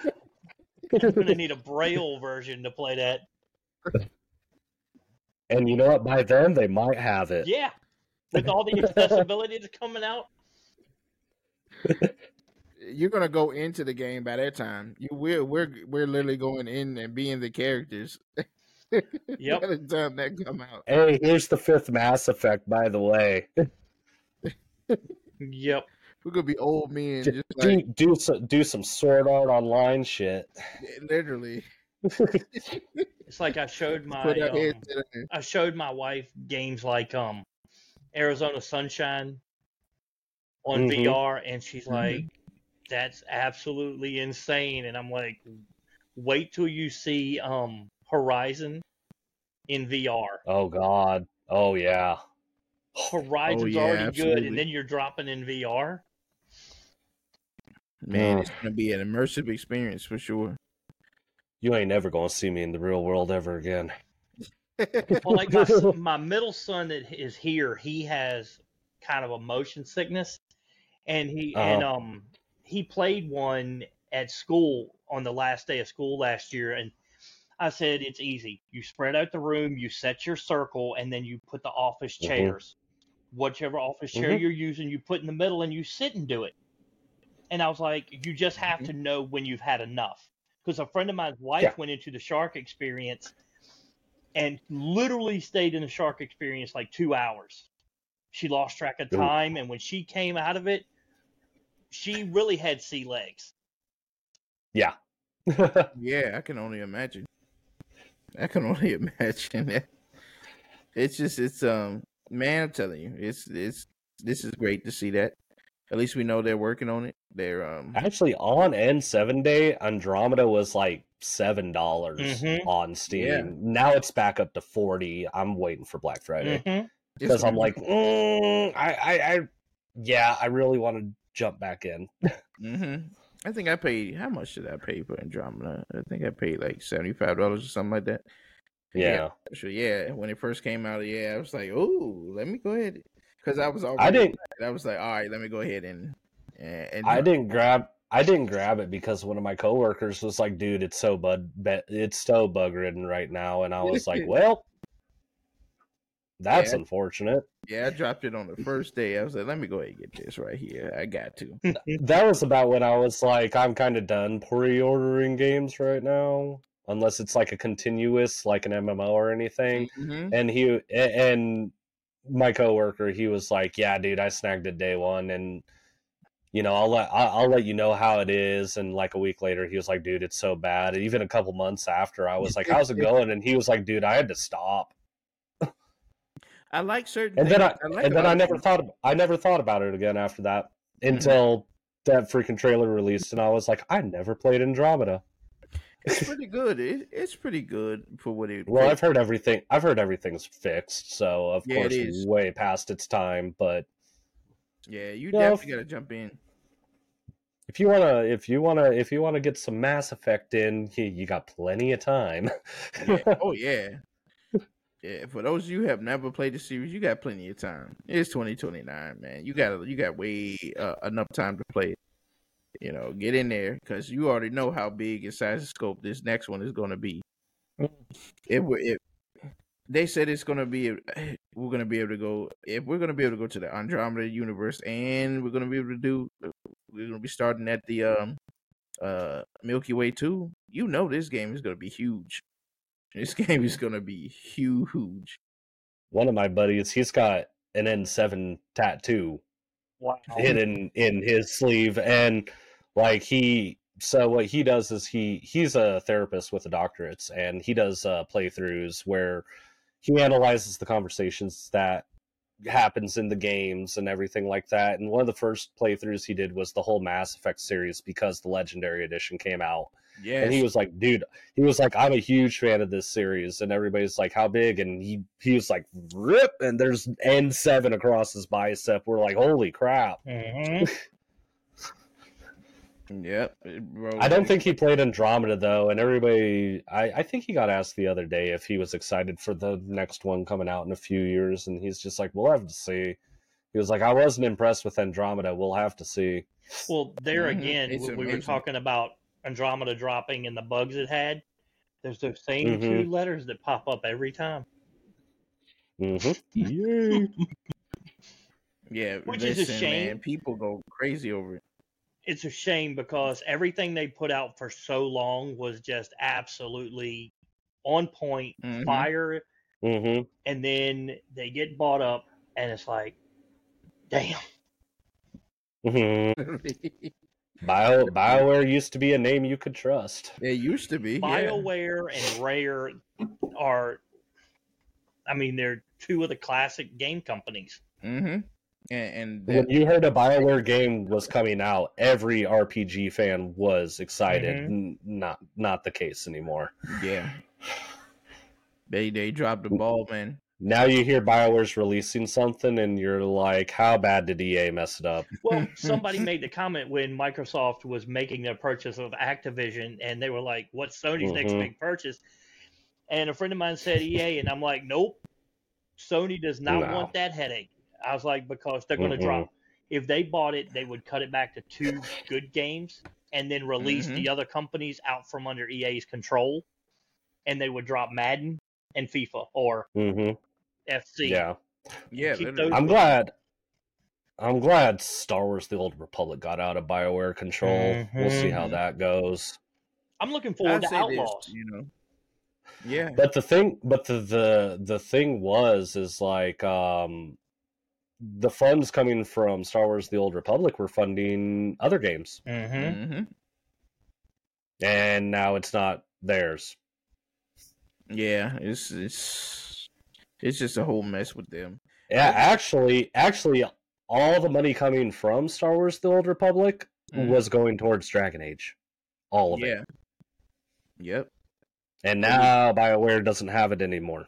I'm gonna need a braille version to play that. And you know what? By then, they might have it. Yeah, with all the accessibility that's coming out. *laughs* you're gonna go into the game by that time. You will. We're we're literally going in and being the characters. *laughs* Yep. by the time that come out. Hey, here's the fifth Mass Effect, by the way. Yep. We're gonna be old men, Do, just like do, some, do some Sword Art Online shit. literally *laughs* It's like I showed my um. I showed my wife games like um Arizona Sunshine on Mhm. VR, and she's Mhm. like, "That's absolutely insane." And I'm like, "Wait till you see um Horizon in VR. Oh, God. Oh, yeah. Horizon's yeah, already good, and then you're dropping in VR. Man, Oh. it's gonna be an immersive experience for sure. You ain't never gonna see me in the real world ever again. *laughs* Well, like my, *laughs* my middle son that is here, he has kind of a motion sickness, and he and Uh-huh. um he played one at school on the last day of school last year, and I said it's easy. You spread out the room, you set your circle, and then you put the office Mhm. chairs. Whichever office chair Mhm. you're using, you put in the middle, and you sit and do it. And I was like, you just have Mhm. to know when you've had enough. Because a friend of mine's wife Yeah. went into the shark experience and literally stayed in the shark experience like two hours. She lost track of Ooh. time, and when she came out of it, she really had sea legs. Yeah. *laughs* Yeah, I can only imagine. I can only *laughs* imagine that. It's just it's um man, I'm telling you, it's it's this is great to see that. At least we know they're working on it. They're um Actually, on N7 day, Andromeda was like seven dollars Mhm. on Steam. Yeah. Now it's back up to forty. I'm waiting for Black Friday Mhm. it's because I'm like, mm, I, I, I, yeah, I really want to jump back in. *laughs* Mm-hmm. I think I paid. How much did I pay for Andromeda? I think I paid like seventy five dollars or something like that. Yeah, So yeah, when it first came out, yeah, I was like, oh, let me go ahead, because I was already. I didn't, I was like, all right, let me go ahead and and. and I didn't grab. I didn't grab it because one of my coworkers was like, "Dude, it's so bud, it's so bug ridden right now," and I was like, *laughs* "Well, that's Yeah. unfortunate." Yeah, I dropped it on the first day. I was like, let me go ahead and get this right here. I got to. That was about when I was like, I'm kind of done pre-ordering games right now, unless it's like a continuous, like an MMO or anything. Mhm. And he and my coworker, he was like, "Yeah, dude, I snagged it day one, and you know, I'll let I'll, I'll let you know how it is." And like a week later, he was like, "Dude, it's so bad." And even a couple months after, I was like, "How's it *laughs* going?" And he was like, "Dude, I had to stop." I like certain. And then I, things. like and then I never it. thought ab- I never thought about it again after that until that freaking trailer released, and I was like, I never played Andromeda. It's pretty good. It, it's pretty good for what it. Well, I've heard everything. I've heard everything's fixed, so of Yeah, course, is. way past its time. But yeah, you Yeah, definitely got to jump in. if you wanna, if you wanna, if you wanna get some Mass Effect in, you, you got plenty of time. Yeah. *laughs* oh yeah. Yeah, for those of you who have never played the series, you got plenty of time. It's twenty twenty nine, man. You got you got way uh, enough time to play it. You know, get in there because you already know how big and size and scope this next one is going to be. Mm. It, wa- it they said it's going to be we're going to be able to go if we're going to be able to go to the Andromeda universe and we're going to be able to do we're going to be starting at the um uh Milky Way too. You know this game is going to be huge. This *laughs* game is going to be huge. One of my buddies, he's got an N7 tattoo Wow. hidden in his sleeve and like he so what he does is he he's a therapist with a doctorate and he does uh playthroughs where he analyzes the conversations that happens in the games and everything like that and one of the first playthroughs he did was the whole mass effect series because the legendary edition came out Yeah. and he was like dude he was like i'm a huge fan of this series and everybody's like how big and he he was like rip and there's n7 across his bicep we're like holy crap Mhm. *laughs* Yep. bro, I don't think he played Andromeda though, and everybody. I, I think he got asked the other day if he was excited for the next one coming out in a few years, and he's just like, "We'll have to see." He was like, "I wasn't impressed with Andromeda. We'll have to see." Well, there Mhm. again, It's we, we were talking about Andromeda dropping and the bugs it had. There's those same Mhm. two letters that pop up every time. hmm Yay! Which Yeah. Which is a shame. Man, people go crazy over it. It's a shame because everything they put out for so long was just absolutely on point, Mhm. fire, hmm and then they get bought up, and it's like, damn. hmm *laughs* Bio Bioware used to be a name you could trust. it used to be. yeah. BioWare and Rare are, I mean, they're two of the classic game companies. Mm-hmm. And, and When you heard a Bioware game was coming out, every RPG fan was excited. Mhm. Not not the case anymore. yeah. They they dropped the ball, man. now you hear Bioware's releasing something, and you're like, how bad did EA mess it up? Well, *laughs* somebody made the comment when Microsoft was making their purchase of Activision, and they were like, "What's Sony's next Mhm. big purchase?" And a friend of mine said EA, and I'm like, "Nope, Sony does not No. want that headache." I was like, because they're going to Mm-mm. drop. If they bought it, they would cut it back to two good games, and then release Mhm. the other companies out from under EA's control, and they would drop Madden and FIFA or hmm FC. Yeah, Yeah, Keep literally. those- I'm glad. I'm glad Star Wars: The Old Republic got out of Bioware control. We'll see how Mhm. that goes. I'm looking forward I'd to say Outlaws. This, you know. Yeah. But the thing, but the the the thing was, is like um, the funds coming from Star Wars: The Old Republic were funding other games, Mm-hmm. hmm and now it's not theirs. Yeah, it's it's it's just a whole mess with them. Yeah, actually, actually, all the money coming from Star Wars: The Old Republic Mhm. was going towards Dragon Age, all of yeah. it. Yep. And now Bioware doesn't have it anymore.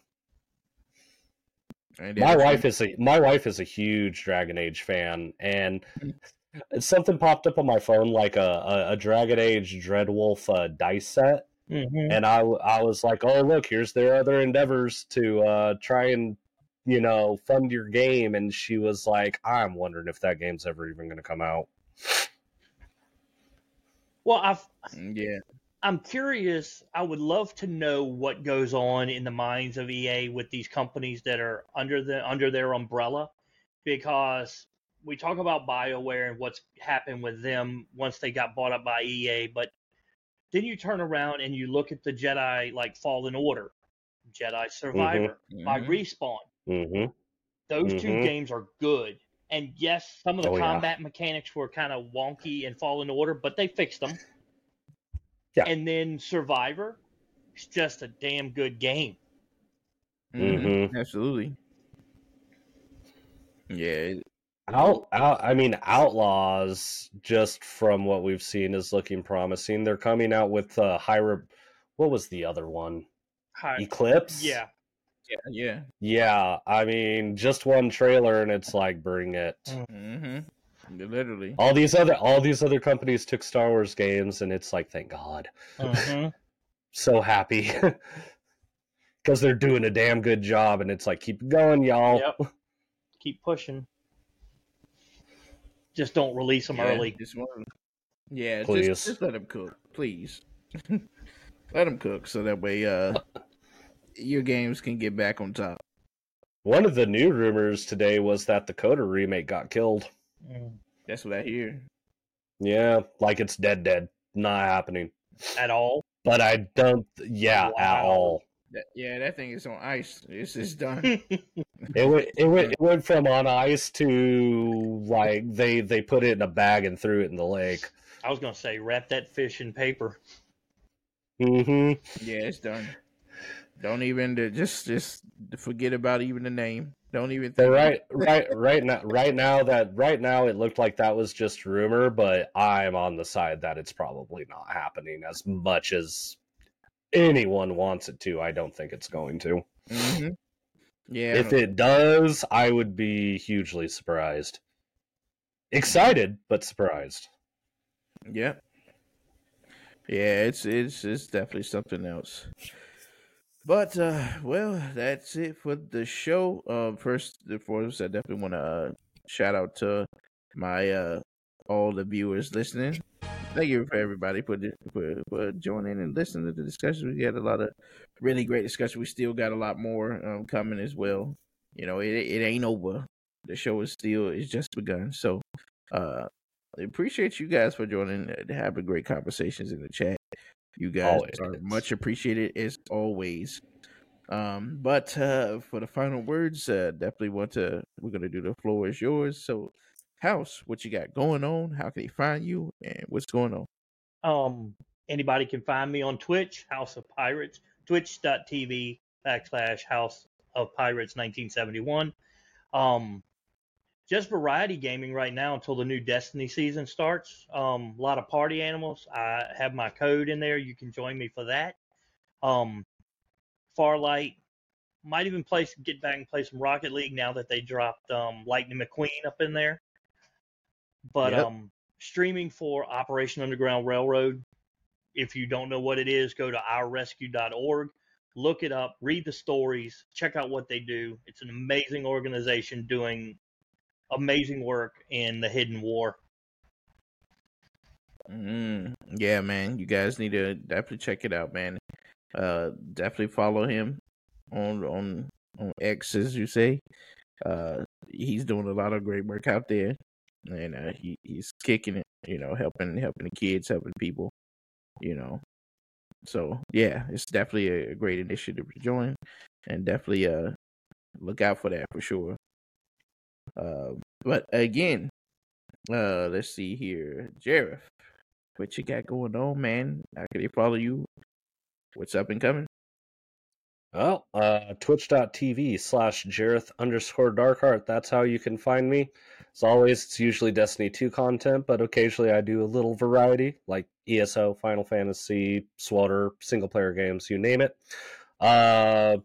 And my wife is a my wife is a huge Dragon Age fan, and Mm. something popped up on my phone like a a, a Dragon Age Dreadwolf uh, dice set, Mm-hmm. and I w- I was like, oh look, here's their other endeavors to uh, try and you know fund your game, and she was like, I'm wondering if that game's ever even going to come out. Well, I've, Mm, Yeah. I'm curious. I would love to know what goes on in the minds of EA with these companies that are under the under their umbrella, because we talk about Bioware and what's happened with them once they got bought up by EA, but then you turn around and you look at the Jedi like Fallen Order, Jedi Survivor by Mhm. Respawn. hmm Those two Mhm. games are good. And yes, some of the Oh, yeah. combat mechanics were kind of wonky in Fallen Order, but they fixed them. Yeah. And then Survivor, it's just a damn good game. Mhm. hmm Absolutely. Yeah. Out, out, I mean, Outlaws, just from what we've seen, is looking promising. They're coming out with uh, Hyra. What was the other one? Hi- Eclipse. Yeah. Yeah. Yeah. Yeah, I mean, just one trailer, and it's like, bring it. Mm-hmm. Literally. All these other, all these other companies took Star Wars games, and it's like, thank God, Mhm. *laughs* so happy *laughs* because they're doing a damn good job, and it's like, keep going, y'all. Yep. Keep pushing. Just don't release them Yeah, early. Just one. Yeah. Please. Just, just let them cook, please. *laughs* let them cook so that way uh your games can get back on top. One of the new rumors today was that the KOTOR remake got killed. Mm. That's what I hear. Yeah, like it's dead, dead, not happening. At all. But I don't, yeah, at all. That, yeah, that thing is on ice. It's just done. *laughs* It went, it went, it went from on ice to like they they put it in a bag and threw it in the lake. I was gonna say wrap that fish in paper. Mm-hmm. yeah, it's done. Don't even just just forget about even the name. Don't even think. right, right, *laughs* right now, right now that right now it looked like that was just rumor, but I'm on the side that it's probably not happening as much as anyone wants it to. I don't think it's going to. Mhm. Yeah. if it does, I would be hugely surprised. Excited, but surprised. Yeah. Yeah, it's it's it's definitely something else. But uh well, that's it for the show. Uh first and foremost, I definitely want to uh, shout out to my uh all the viewers listening. Thank you for everybody for, for for joining and listening to the discussion. We had a lot of really great discussion. We still got a lot more um, coming as well. You know, it it ain't over. The show is still it's just begun. So uh I appreciate you guys for joining and having great conversations in the chat. You guys Always. are much appreciated as always. Um, but uh, for the final words, uh, definitely want to. We're gonna do the floor is yours. So, House, what you got going on? How can they find you? And what's going on? Um, anybody can find me on Twitch, House of Pirates, twitch.tv backslash House of Pirates 1971. Um, just variety gaming right now until the new Destiny season starts. Um, a lot of party animals. I have my code in there. You can join me for that. Um, Farlight, might even play get back and play some Rocket League now that they dropped um, Lightning McQueen up in there. But Yep. um, streaming for Operation Underground Railroad. If you don't know what it is, go to ourrescue.org, look it up, read the stories, check out what they do. It's an amazing organization doing amazing work in the hidden war. Mm, yeah, man. You guys need to definitely check it out, man. Uh, definitely follow him on on on X, as you say. Uh, he's doing a lot of great work out there, and uh, he he's kicking it. You know, helping helping the kids, helping people. You know, so yeah, it's definitely a, great initiative to join, and definitely uh look out for that for sure. Uh, but again, uh, let's see here, Jareth, what you got going on, man? How can they follow you? What's up and coming? Well, uh, twitch.tv slash Jareth underscore Darkheart. That's how you can find me. As always, it's usually Destiny 2 content, but occasionally I do a little variety, like ESO, Final Fantasy, SWTOR, single player games, you name it. Uh,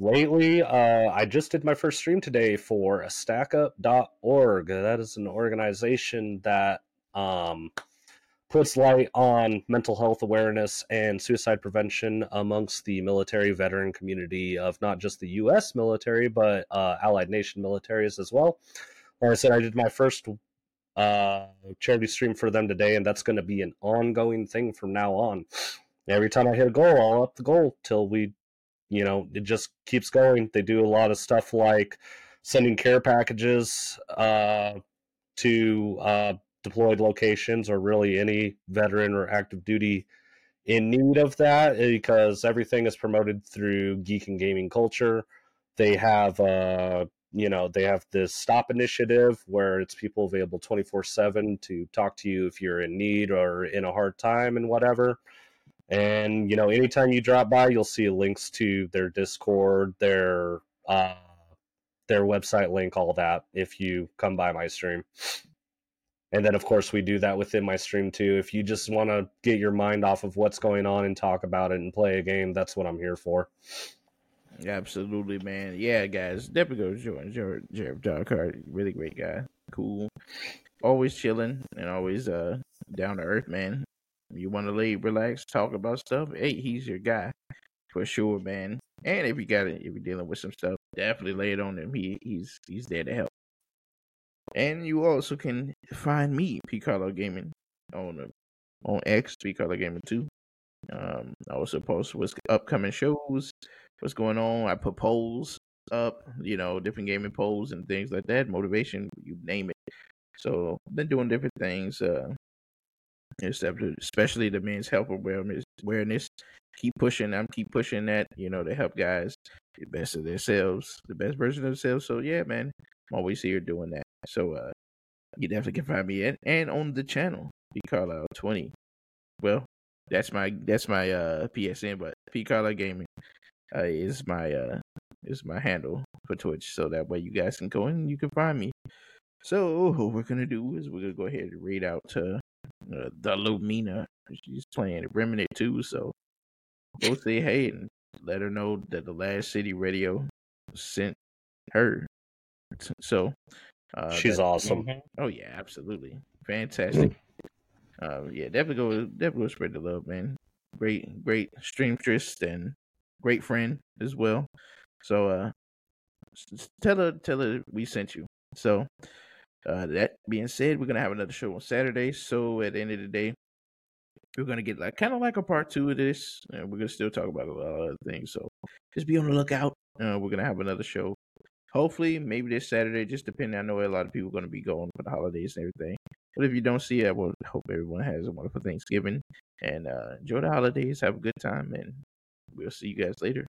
lately, uh, I just did my first stream today for stackup.org. That is an organization that um, puts light on mental health awareness and suicide prevention amongst the military veteran community of not just the U.S. military, but uh, allied nation militaries as well. Like I said, I did my first uh, charity stream for them today, and that's going to be an ongoing thing from now on. Every time I hit a goal, I'll up the goal till we, you know, it just keeps going. They do a lot of stuff like sending care packages uh, to uh, deployed locations or really any veteran or active duty in need of that because everything is promoted through geek and gaming culture. They have uh you know, they have this stop initiative where it's people available 24/7 to talk to you if you're in need or in a hard time and whatever. And you know, anytime you drop by, you'll see links to their Discord, their uh their website link, all that if you come by my stream. And then, of course, we do that within my stream too. If you just want to get your mind off of what's going on and talk about it and play a game, that's what I'm here for. Absolutely, man. Yeah, guys, definitely go join Jared, Jared Darkheart. Really great guy. Cool. Always chilling and always uh down to earth, man. You want to lay, relax, talk about stuff. Hey, he's your guy for sure, man. And if you got it, if you're dealing with some stuff, definitely lay it on him. He he's he's there to help. And you also can find me, P Carlo Gaming, on uh, on X, P Carlo Gaming too. Um, I also post what's upcoming shows, what's going on. I put polls up, you know, different gaming polls and things like that, motivation, you name it. So been doing different things, uh, especially the men's health awareness. Awareness. Keep pushing. I'm keep pushing that, you know, to help guys get best of themselves, the best version of themselves. So yeah, man, I'm always here doing that. So uh, you definitely can find me at and on the channel, P Carlisle twenty. Well, that's my that's my uh PSN, but P Carlisle Gaming uh, is my uh is my handle for Twitch, so that way you guys can go and you can find me. So what we're gonna do is we're gonna go ahead and read out to uh, the Lumina. She's playing Remnant too, so go say hey and let her know that the last city radio sent her. So uh, She's that- awesome. Mhm. Oh yeah, absolutely, fantastic. uh, yeah, definitely go, definitely go spread the love, man. Great, great streamstress and great friend as well. So, uh, s- s- tell her, tell her we sent you. So, uh, that being said, we're gonna have another show on Saturday. So at the end of the day, we're gonna get like kind of like a part two of this. and we're gonna still talk about a lot of other things. So just be on the lookout. Uh, we're gonna have another show. Hopefully, maybe this Saturday. Just depending. I know a lot of people are gonna be going for the holidays and everything. But if you don't see it, I will hope everyone has a wonderful Thanksgiving and uh, enjoy the holidays. Have a good time, and we'll see you guys later.